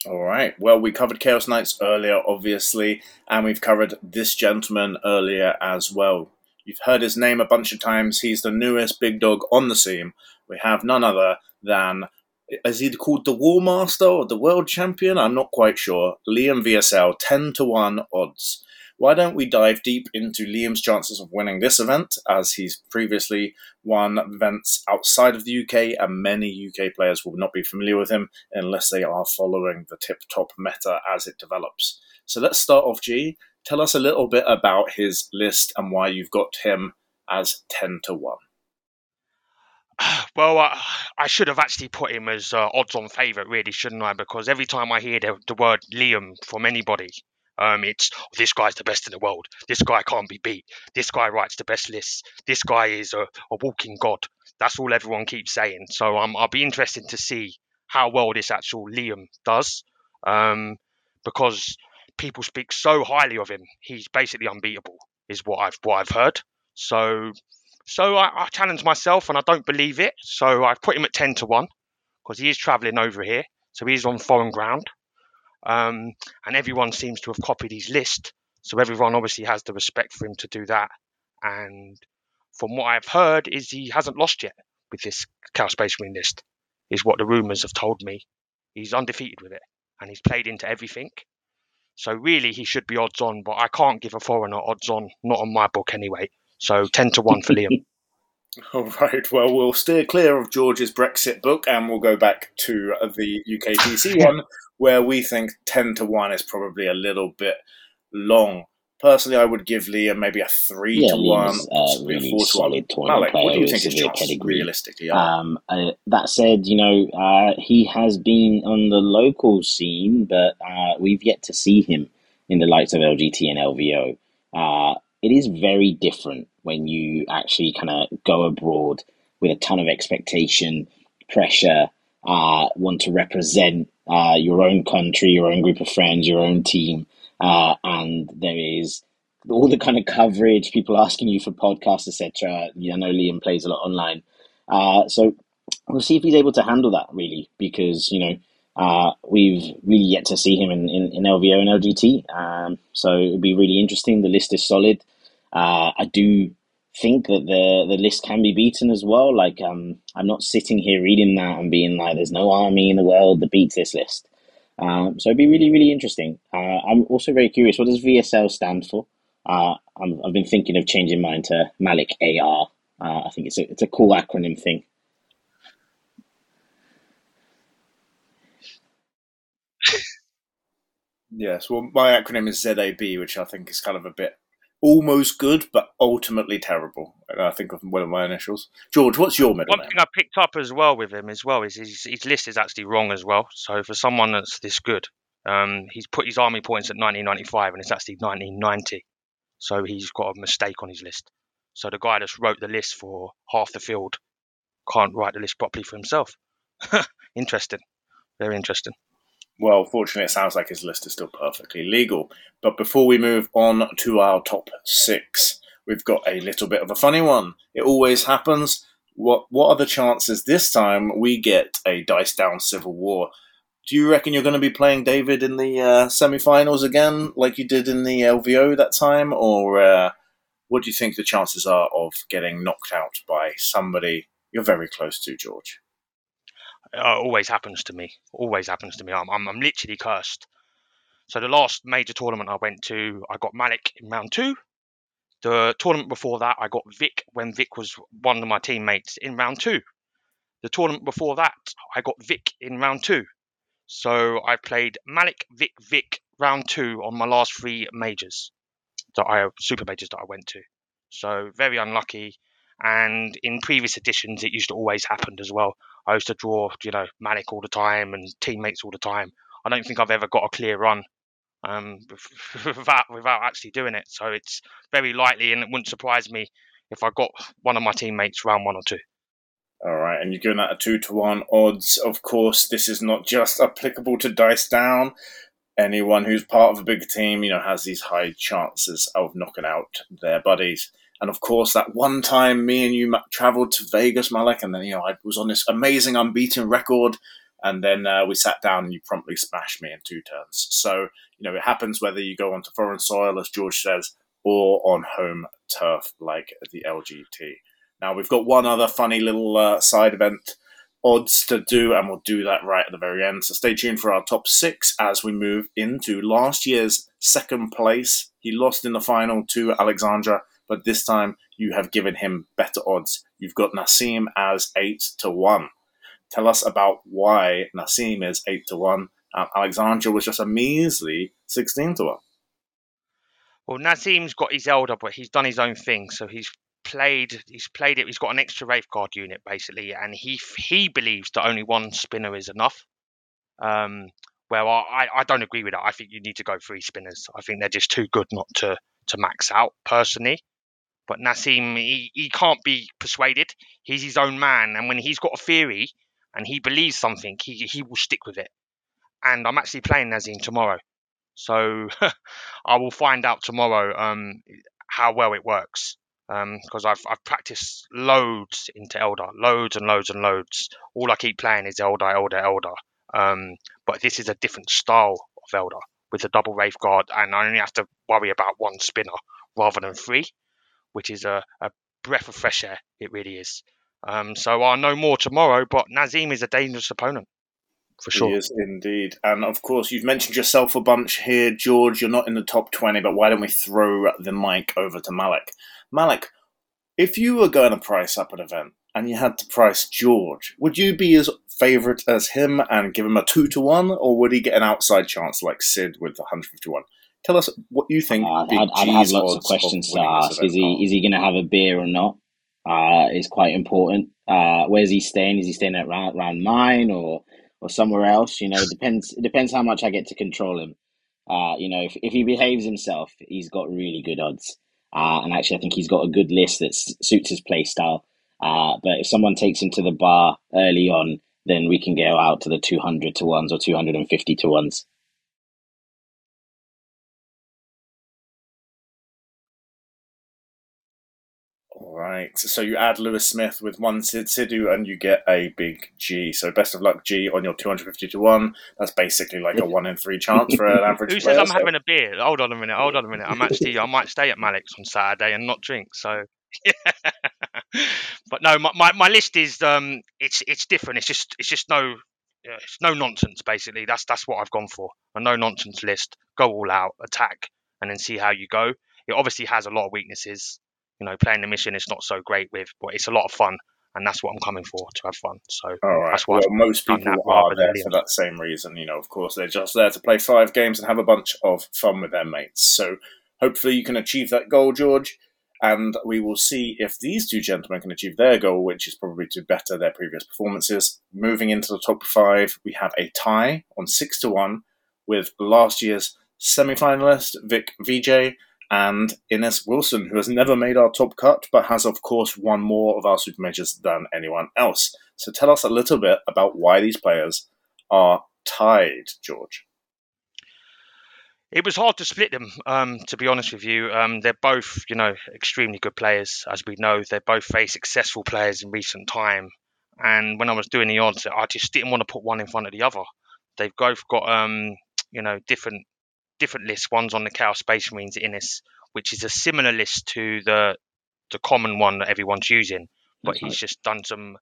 All right. Well, we covered Chaos Knights earlier, obviously, and we've covered this gentleman earlier as well. You've heard his name a bunch of times. He's the newest big dog on the scene. We have none other than is he called the War Master or the World Champion? I'm not quite sure. Liam VSL, 10 to 1 odds. Why don't we dive deep into Liam's chances of winning this event, as he's previously won events outside of the UK, and many UK players will not be familiar with him unless they are following the tip top meta as it develops. So let's start off, G. Tell us a little bit about his list and why you've got him as 10 to 1. Well, uh, I should have actually put him as uh, odds-on favourite, really, shouldn't I? Because every time I hear the, the word Liam from anybody, um, it's this guy's the best in the world. This guy can't be beat. This guy writes the best lists. This guy is a, a walking god. That's all everyone keeps saying. So um, I'll be interested to see how well this actual Liam does, um, because people speak so highly of him. He's basically unbeatable, is what I've what I've heard. So so I, I challenge myself and I don't believe it. So I've put him at 10 to 1 because he is travelling over here. So he's on foreign ground. Um, and everyone seems to have copied his list. So everyone obviously has the respect for him to do that. And from what I've heard, is he hasn't lost yet with this Chaos Space Marine list, is what the rumours have told me. He's undefeated with it and he's played into everything. So really, he should be odds on, but I can't give a foreigner odds on, not on my book anyway. So 10 to 1 for Liam. [LAUGHS] All right. Well, we'll steer clear of George's Brexit book and we'll go back to the UKTC [LAUGHS] one, where we think 10 to 1 is probably a little bit long. Personally, I would give Liam maybe a 3 yeah, to 1, uh, really a 4 to 1. Malik, player what do you think his chances realistically? Um, uh, that said, you know, uh, he has been on the local scene, but uh, we've yet to see him in the likes of LGT and LVO. Uh, it is very different when you actually kind of go abroad with a ton of expectation, pressure, uh, want to represent uh, your own country, your own group of friends, your own team, uh, and there is all the kind of coverage, people asking you for podcasts, etc. I know Liam plays a lot online, uh, so we'll see if he's able to handle that really, because you know uh, we've really yet to see him in, in, in LVO and LGT. Um, so it'll be really interesting. The list is solid. Uh, I do think that the the list can be beaten as well. Like um, I'm not sitting here reading that and being like, "There's no army in the world that beats this list." Um, so it'd be really really interesting. Uh, I'm also very curious. What does VSL stand for? Uh, i have been thinking of changing mine to Malik AR. Uh, I think it's a it's a cool acronym thing. [LAUGHS] Yes, well, my acronym is ZAB, which I think is kind of a bit almost good, but ultimately terrible. And I think of one of my initials. George, what's your middle One name? thing I picked up as well with him as well is his, his list is actually wrong as well. So for someone that's this good, um, he's put his army points at 1995 and it's actually 1990. So he's got a mistake on his list. So the guy that wrote the list for half the field can't write the list properly for himself. [LAUGHS] interesting. Very interesting. Well, fortunately, it sounds like his list is still perfectly legal. But before we move on to our top six, we've got a little bit of a funny one. It always happens. What What are the chances this time we get a dice down civil war? Do you reckon you're going to be playing David in the uh, semi-finals again, like you did in the LVO that time, or uh, what do you think the chances are of getting knocked out by somebody you're very close to, George? It always happens to me. Always happens to me. I'm, I'm, I'm literally cursed. So the last major tournament I went to, I got Malik in round two. The tournament before that, I got Vic when Vic was one of my teammates in round two. The tournament before that, I got Vic in round two. So I played Malik, Vic, Vic round two on my last three majors that I super majors that I went to. So very unlucky. And in previous editions, it used to always happen as well. I used to draw, you know, Malik all the time and teammates all the time. I don't think I've ever got a clear run um, [LAUGHS] without without actually doing it. So it's very likely, and it wouldn't surprise me if I got one of my teammates round one or two. All right, and you're giving that a two to one odds. Of course, this is not just applicable to dice down. Anyone who's part of a big team, you know, has these high chances of knocking out their buddies. And of course, that one time me and you traveled to Vegas, Malik, and then you know I was on this amazing unbeaten record, and then uh, we sat down and you promptly smashed me in two turns. So you know it happens whether you go onto foreign soil, as George says, or on home turf like the LGT. Now we've got one other funny little uh, side event odds to do, and we'll do that right at the very end. So stay tuned for our top six as we move into last year's second place. He lost in the final to Alexandra, but this time you have given him better odds. You've got Nassim as eight to one. Tell us about why Nassim is eight to one. Um, Alexandra was just a measly sixteen to one. Well, Nassim's got his Eldar, but he's done his own thing. So he's played he's played it he's got an extra Wraithguard unit basically and he he believes that only one spinner is enough um well I, I don't agree with that I think you need to go three spinners I think they're just too good not to to max out personally but Nassim he, he can't be persuaded he's his own man and when he's got a theory and he believes something he, he will stick with it and I'm actually playing Nassim tomorrow so [LAUGHS] I will find out tomorrow um, how well it works because um, I've I've practiced loads into Eldar, loads and loads and loads. All I keep playing is Eldar, Eldar, Eldar. Um, but this is a different style of Eldar with a double Wraithguard, and I only have to worry about one spinner rather than three, which is a, a breath of fresh air. It really is. Um, so I'll know more tomorrow. But Nazim is a dangerous opponent for sure. He is indeed. And of course, you've mentioned yourself a bunch here, George. You're not in the top 20, but why don't we throw the mic over to Malik? Malik, if you were going to price up an event and you had to price George, would you be as favourite as him and give him a 2 to 1, or would he get an outside chance like Sid with 151? Tell us what you think. Uh, I'd, I'd have lots of questions to ask. Is he, is he going to have a beer or not? Uh, is quite important. Uh, where's he staying? Is he staying at around, around mine or or somewhere else? You know, it depends. It depends how much I get to control him. Uh, you know, if, if he behaves himself, he's got really good odds. Uh, and actually, I think he's got a good list that suits his play style. Uh, but if someone takes him to the bar early on then we can go out to the 200 to ones or 250 to ones. Right. So you add Lewis Smith with one Sid Sidhu and you get a big G. So best of luck, G, on your 250 to 1. That's basically like a 1 in 3 chance for an average Who player, says I'm so- having a beer? Hold on a minute. Hold on a minute. I'm actually I might stay at Malik's on Saturday and not drink. So, [LAUGHS] but no, my, my, my list is um it's it's different. It's just it's just no it's no nonsense basically. That's that's what I've gone for. A no nonsense list. Go all out, attack, and then see how you go. It obviously has a lot of weaknesses. You know, playing the mission is not so great with, but it's a lot of fun, and that's what I'm coming for to have fun. So All right. That's why Well, most people are there for that same reason. You know, of course, they're just there to play five games and have a bunch of fun with their mates. So hopefully you can achieve that goal, George. And we will see if these two gentlemen can achieve their goal, which is probably to better their previous performances. Moving into the top five, we have a tie on six to one with last year's semi-finalist Vic VJ and Ines Wilson, who has never made our top cut, but has of course won more of our super majors than anyone else. So tell us a little bit about why these players are tied, George. It was hard to split them, um, to be honest with you. Um, they're both, you know, extremely good players, as we know. They're both very successful players in recent time. And when I was doing the odds, I just didn't want to put one in front of the other. They've both got, um, you know, different different lists. One's on the Chaos Space Marines Innis, which is a similar list to the the common one that everyone's using, but That's he's right. just done some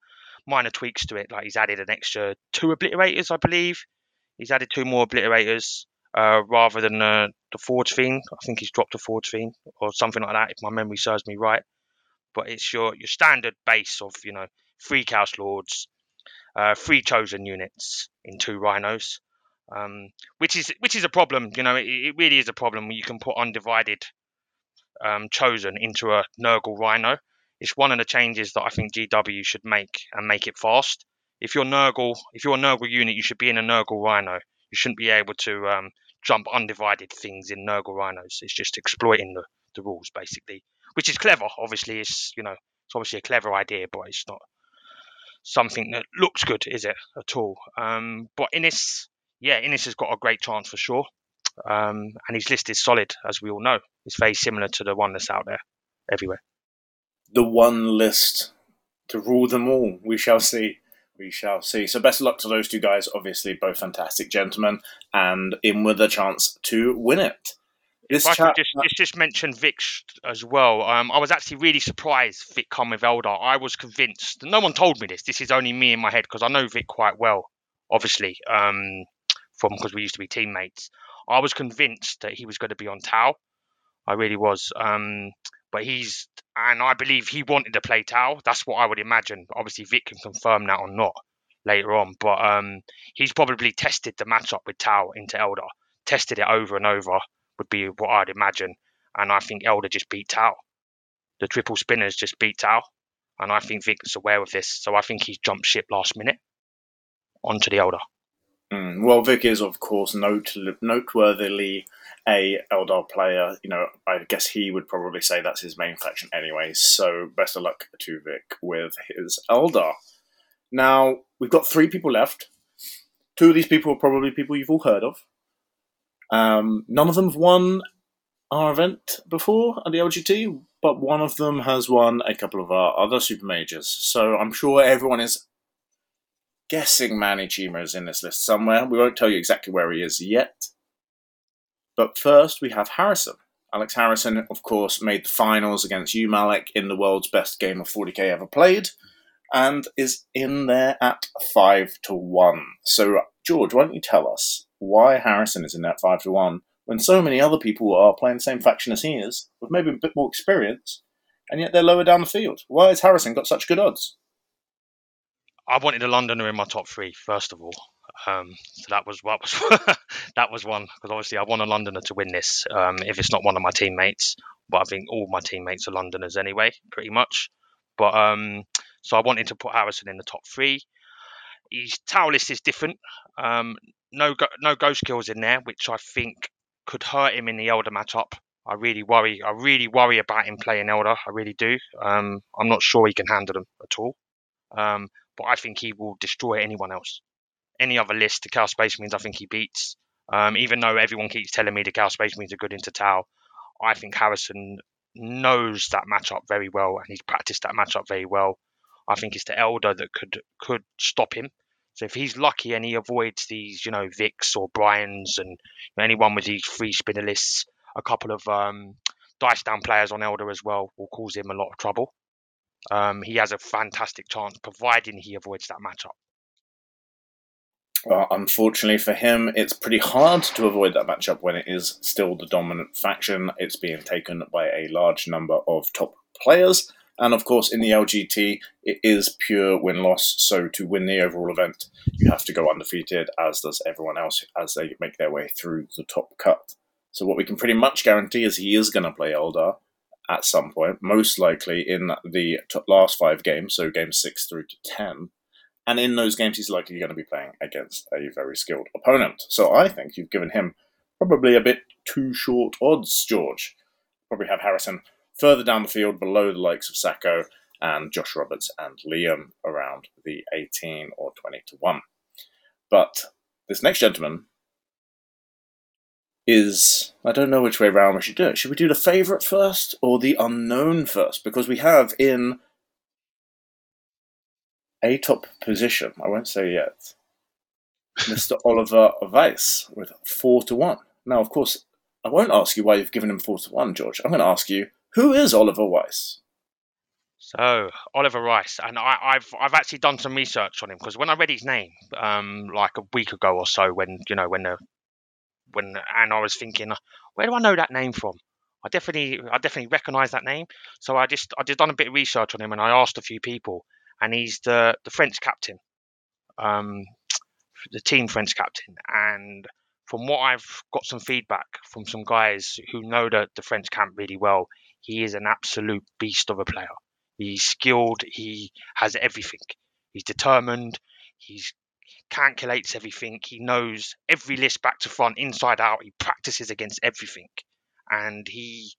minor tweaks to it. Like he's added an extra two obliterators, I believe. He's added two more obliterators uh, rather than uh, the Forge Fiend. I think he's dropped a Forge Fiend or something like that, if my memory serves me right. But it's your your standard base of you know three Chaos Lords, uh, three chosen units in two Rhinos, um, which is which is a problem. You know, it, it really is a problem you can put undivided um, chosen into a Nurgle Rhino. It's one of the changes that I think GW should make and make it fast. If you're Nurgle, if you're a Nurgle unit, you should be in a Nurgle Rhino. You shouldn't be able to um, jump undivided things in Nurgle Rhinos. It's just exploiting the, the rules basically, which is clever. Obviously, it's you know it's obviously a clever idea, but it's not something that looks good, is it at all? Um, but Innis, yeah, Innis has got a great chance for sure, um, and his list is solid, as we all know. It's very similar to the one that's out there everywhere. The one list to rule them all. We shall see. We shall see. So best of luck to those two guys. Obviously, both fantastic gentlemen, and in with a chance to win it. This If I chat, could just, just just mention Vic as well. Um, I was actually really surprised Vic come with Eldar. I was convinced. No one told me this. This is only me in my head because I know Vic quite well, obviously, um, from because we used to be teammates. I was convinced that he was going to be on Tau. I really was. Um, but he's and I believe he wanted to play Tau. That's what I would imagine. Obviously, Vic can confirm that or not later on. But um, he's probably tested the matchup with Tau into Eldar, tested it over and over would be what I'd imagine. And I think Eldar just beat Tau. The triple spinners just beat Tau. And I think Vic's aware of this. So I think he's jumped ship last minute onto the Eldar. Mm, well, Vic is of course note- noteworthily a Eldar player. You know, I guess he would probably say that's his main faction anyway. So best of luck to Vic with his Eldar. Now we've got three people left. Two of these people are probably people you've all heard of. Um, none of them have won our event before at the LGT, but one of them has won a couple of our other super majors. So I'm sure everyone is guessing Manny Chima is in this list somewhere. We won't tell you exactly where he is yet. But first, we have Harrison. Alex Harrison, of course, made the finals against you, Malik, in the world's best game of 40k ever played, and is in there at 5 to 1. So, George, why don't you tell us why Harrison is in that 5 to 1 when so many other people are playing the same faction as he is, with maybe a bit more experience, and yet they're lower down the field? Why has Harrison got such good odds? I wanted a Londoner in my top three, first of all. Um, so that was what was [LAUGHS] that was one because obviously I want a Londoner to win this. Um, if it's not one of my teammates, but I think all my teammates are Londoners anyway, pretty much. But um, so I wanted to put Harrison in the top three. His Tau list is different. Um, no go- no Ghostkeels in there, which I think could hurt him in the Eldar matchup. I really worry. I really worry about him playing Eldar. I really do. Um, I'm not sure he can handle them at all. Um, but I think he will destroy anyone else. Any other list, the Chaos Space Marines, I think he beats. Um, even though everyone keeps telling me the Chaos Space Marines are good into Tau, I think Harrison knows that matchup very well and he's practiced that matchup very well. I think it's the Eldar that could could stop him. So if he's lucky and he avoids these, you know, Vicks or Brian's and anyone with these free spinner lists, a couple of um, dice down players on Eldar as well will cause him a lot of trouble. Um, he has a fantastic chance, providing he avoids that matchup. Well, unfortunately for him, it's pretty hard to avoid that matchup when it is still the dominant faction. It's being taken by a large number of top players. And of course, in the LGT, it is pure win loss. So to win the overall event, you have to go undefeated, as does everyone else as they make their way through the top cut. So what we can pretty much guarantee is he is going to play Eldar at some point, most likely in the last five games, so games six through to ten. And in those games, he's likely going to be playing against a very skilled opponent. So I think you've given him probably a bit too short odds, George. Probably have Harrison further down the field below the likes of Sacco and Josh Roberts and Liam around the 18 or 20 to 1. But this next gentleman is I don't know which way around we should do it. Should we do the favourite first or the unknown first? Because we have in a top position, I won't say yet, Mr. [LAUGHS] Oliver Weiss with four to one. Now, of course, I won't ask you why you've given him four to one, George. I'm going to ask you who is Oliver Weiss. So Oliver Rice, and I, have I've actually done some research on him because when I read his name, um, like a week ago or so, when you know when the when and I was thinking, where do I know that name from? I definitely I definitely recognise that name. So I just I just done a bit of research on him and I asked a few people, and he's the the French captain, um, the team French captain. And from what I've got some feedback from some guys who know the, the French camp really well, he is an absolute beast of a player. He's skilled. He has everything. He's determined. He's calculates everything. He knows every list back to front, inside out. He practices against everything, and he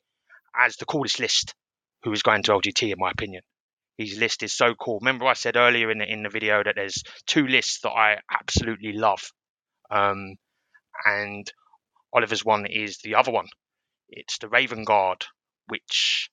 has the coolest list. Who is going to LGT, in my opinion? His list is so cool. Remember, I said earlier in the in the video that there's two lists that I absolutely love, um, and Oliver's one is the other one. It's the Raven Guard, which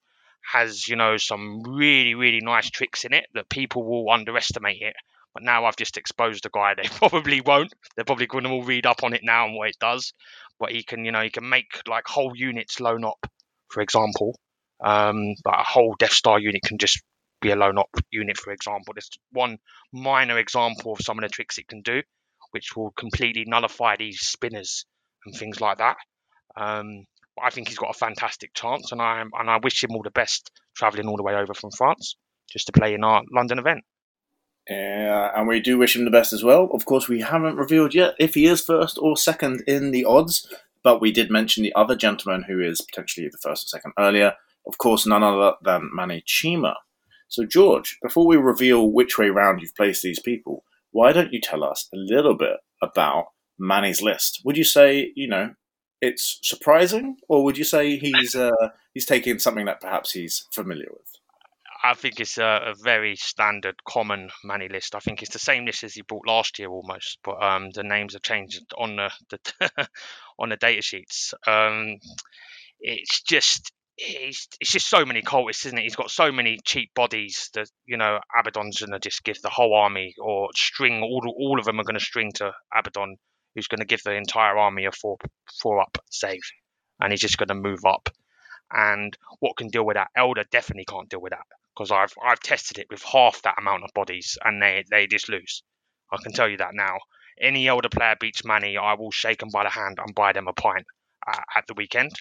has you know some really really nice tricks in it that people will underestimate it but now I've just exposed the guy. [LAUGHS] They probably won't. They're probably going to all read up on it now and what it does. But he can, you know, he can make like whole units lone op, for example. Um, but a whole Death Star unit can just be a lone op unit, for example. There's one minor example of some of the tricks it can do, which will completely nullify these spinners and things like that. Um, but I think he's got a fantastic chance, and I and I wish him all the best travelling all the way over from France just to play in our London event. Uh, and we do wish him the best as well. Of course, we haven't revealed yet if he is first or second in the odds, but we did mention the other gentleman who is potentially the first or second earlier. Of course, none other than Manny Chima. So, George, before we reveal which way round you've placed these people, why don't you tell us a little bit about Manny's list? Would you say, you know, it's surprising, or would you say he's uh, he's taking something that perhaps he's familiar with? I think it's a, a, very standard, common Manny list. I think it's the same list as he brought last year almost, but um, the names have changed on the, the [LAUGHS] on the data sheets. Um, it's just it's, it's just so many cultists, isn't it? He's got so many cheap bodies that you know Abaddon's gonna just give the whole army or string all all of them are gonna string to Abaddon, who's gonna give the entire army a four four up save, and he's just gonna move up. And what can deal with that? Elder definitely can't deal with that because I've I've tested it with half that amount of bodies and they they just lose. I can tell you that now. Any older player beats Manny, I will shake them by the hand and buy them a pint uh, at the weekend.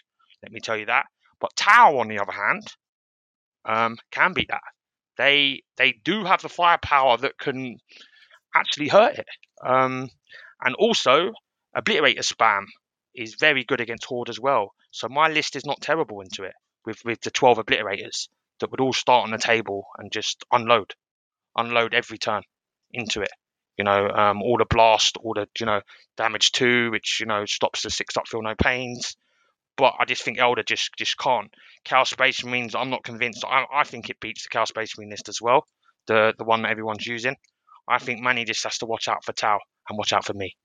Let me tell you that. But Tau, on the other hand, um, can beat that. They they do have the firepower that can actually hurt it. Um, and also, obliterator spam is very good against Horde as well. So my list is not terrible into it with with the 12 obliterators that would all start on the table and just unload, unload every turn into it. You know, um, all the blast, all the you know damage two, which you know stops the six up feel no pains. But I just think Eldar just just can't. Chaos Space Marines, I'm not convinced. I, I think it beats the Chaos Space Marine list as well, the the one that everyone's using. I think Manny just has to watch out for Tau and watch out for me.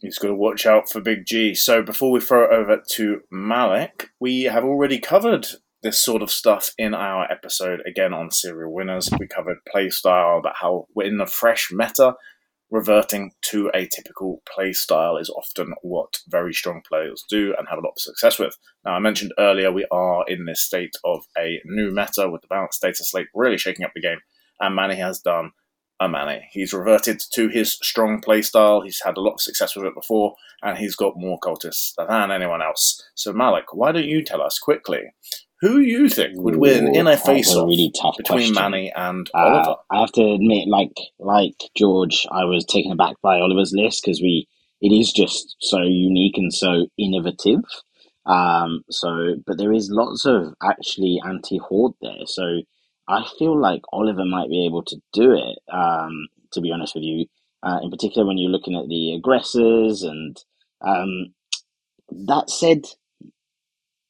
He's got to watch out for Big G. So before we throw it over to Malik, we have already covered this sort of stuff in our episode again on serial winners. We covered playstyle, about how we're in a fresh meta. Reverting to a typical playstyle is often what very strong players do and have a lot of success with. Now, I mentioned earlier we are in this state of a new meta with the balanced data slate really shaking up the game, and Manny has done a Manny. He's reverted to his strong playstyle. He's had a lot of success with it before, and he's got more cultists than anyone else. So, Malik, why don't you tell us quickly who you think would win in a face-off really tough between question. Manny and Uh, Oliver? I have to admit, like like George, I was taken aback by Oliver's list because we it is just so unique and so innovative. Um, so, but there is lots of actually anti horde there. So, I feel like Oliver might be able to do it. Um, to be honest with you, uh, in particular when you're looking at the aggressors and um, that said,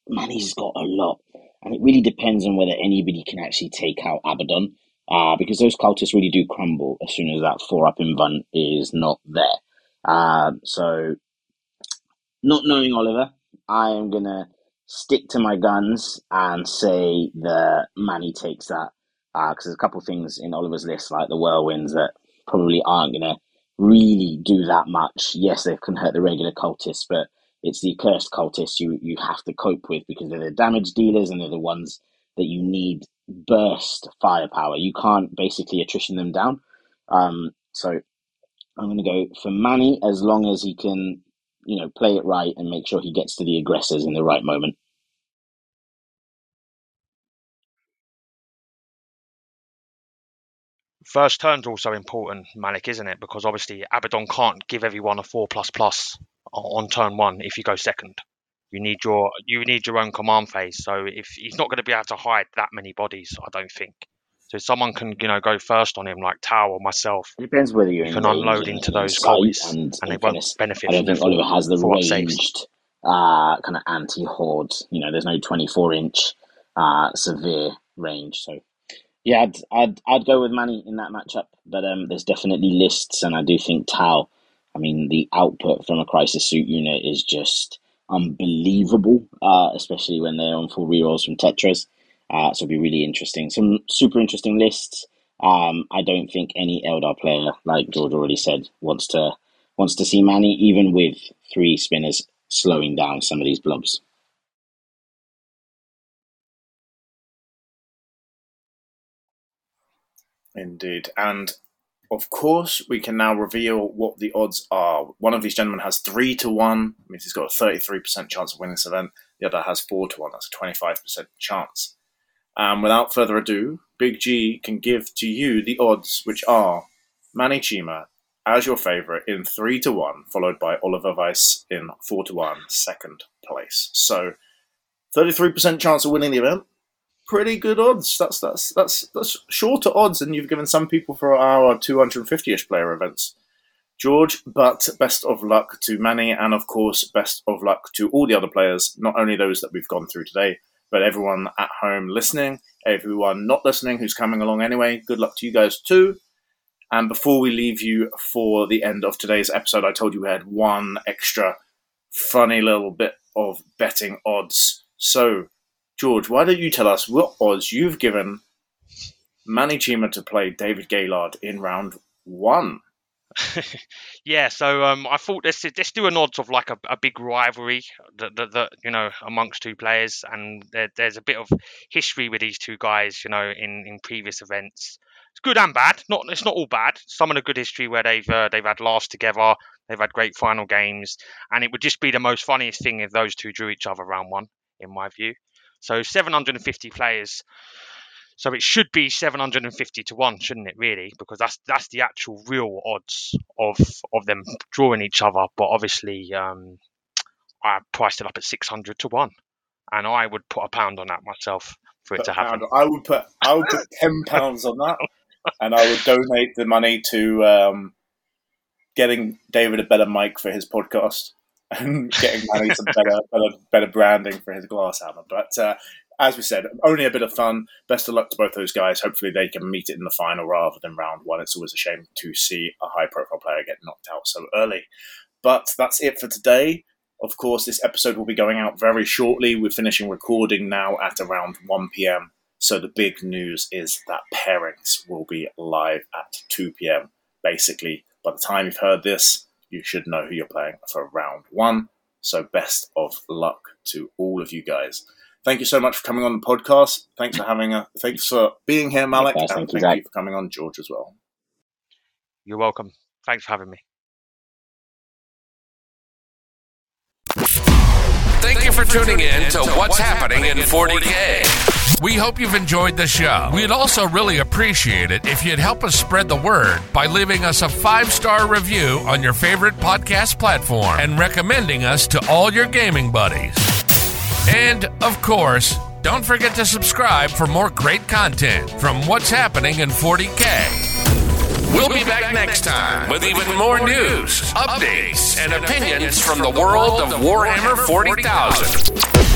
Manny's got a lot, and it really depends on whether anybody can actually take out Abaddon, uh, because those cultists really do crumble as soon as that four up invuln is not there. Um, so, not knowing Oliver, I am gonna stick to my guns and say that Manny takes that, because there's a couple of things in Oliver's list, like the whirlwinds, that probably aren't gonna really do that much. Yes, they can hurt the regular cultists, but it's the cursed cultists you you have to cope with because they're the damage dealers and they're the ones that you need burst firepower. You can't basically attrition them down. Um, so I'm going to go for Manny as long as he can, you know, play it right and make sure he gets to the aggressors in the right moment. First turn's also important, Malik, isn't it? Because obviously Abaddon can't give everyone a four plus plus on turn one if you go second. You need your you need your own command phase. So if he's not going to be able to hide that many bodies, I don't think. So if someone can you know go first on him like Tau or myself, It depends whether you're you can unload into those sight and, and they won't benefit I don't think Oliver has the ranged uh, kind of anti horde. You know, there's no 24 inch uh, severe range. So yeah, I'd, I'd I'd go with Manny in that matchup. But um, there's definitely lists, and I do think Tau. I mean, the output from a crisis suit unit is just unbelievable, uh, especially when they're on full rerolls from Tetras. Uh, so it'll be really interesting. Some super interesting lists. Um, I don't think any Eldar player, like George already said, wants to wants to see Manny, even with three spinners slowing down some of these blobs. Indeed. And of course, we can now reveal what the odds are. One of these gentlemen has 3 to 1, means he's got a 33% chance of winning this event. The other has 4 to 1, that's a 25% chance. And without further ado, Big G can give to you the odds, which are Manny Chima as your favourite in 3 to 1, followed by Oliver Weiss in 4 to 1, second place. So, 33% chance of winning the event pretty good odds. That's that's that's that's shorter odds than you've given some people for our 250ish player events. George, but best of luck to Manny, and of course, best of luck to all the other players, not only those that we've gone through today, but everyone at home listening, everyone not listening who's coming along anyway. Good luck to you guys too. And before we leave you for the end of today's episode, I told you we had one extra funny little bit of betting odds. So, George, why don't you tell us what odds you've given Manny Chima to play David Gaylord in round one? [LAUGHS] yeah, so um, I thought let's let's do an odds of like a, a big rivalry that, that, that you know amongst two players, and there, there's a bit of history with these two guys, you know, in, in previous events. It's good and bad. Not it's not all bad. Some of the good history where they've uh, they've had laughs together, they've had great final games, and it would just be the most funniest thing if those two drew each other round one, in my view. So 750 players. So it should be 750 to one, shouldn't it? Really, because that's that's the actual real odds of of them drawing each other. But obviously, um, I priced it up at 600 to one, and I would put a pound on that myself for it to happen. I would put I would put ten [LAUGHS] pounds on that, and I would donate the money to um, getting David a better mic for his podcast and getting Manny some better, [LAUGHS] better better branding for his glass hammer. But uh, as we said, only a bit of fun. Best of luck to both those guys. Hopefully, they can meet it in the final rather than round one. It's always a shame to see a high profile player get knocked out so early. But that's it for today. Of course, this episode will be going out very shortly. We're finishing recording now at around 1 p.m. So the big news is that pairings will be live at 2 p.m. Basically, by the time you've heard this, you should know who you're playing for round one. So best of luck to all of you guys. Thank you so much for coming on the podcast. Thanks for having a thanks for being here, Malik, Likewise, and thank you, thank you for coming on, George, as well. You're welcome. Thanks for having me. Thank you for tuning in to What's Happening in 40K. We hope you've enjoyed the show. We'd also really appreciate it if you'd help us spread the word by leaving us a five star review on your favorite podcast platform and recommending us to all your gaming buddies. And, of course, don't forget to subscribe for more great content from What's Happening in 40K. We'll be back next time with even more news, updates, and opinions from the world of Warhammer 40,000.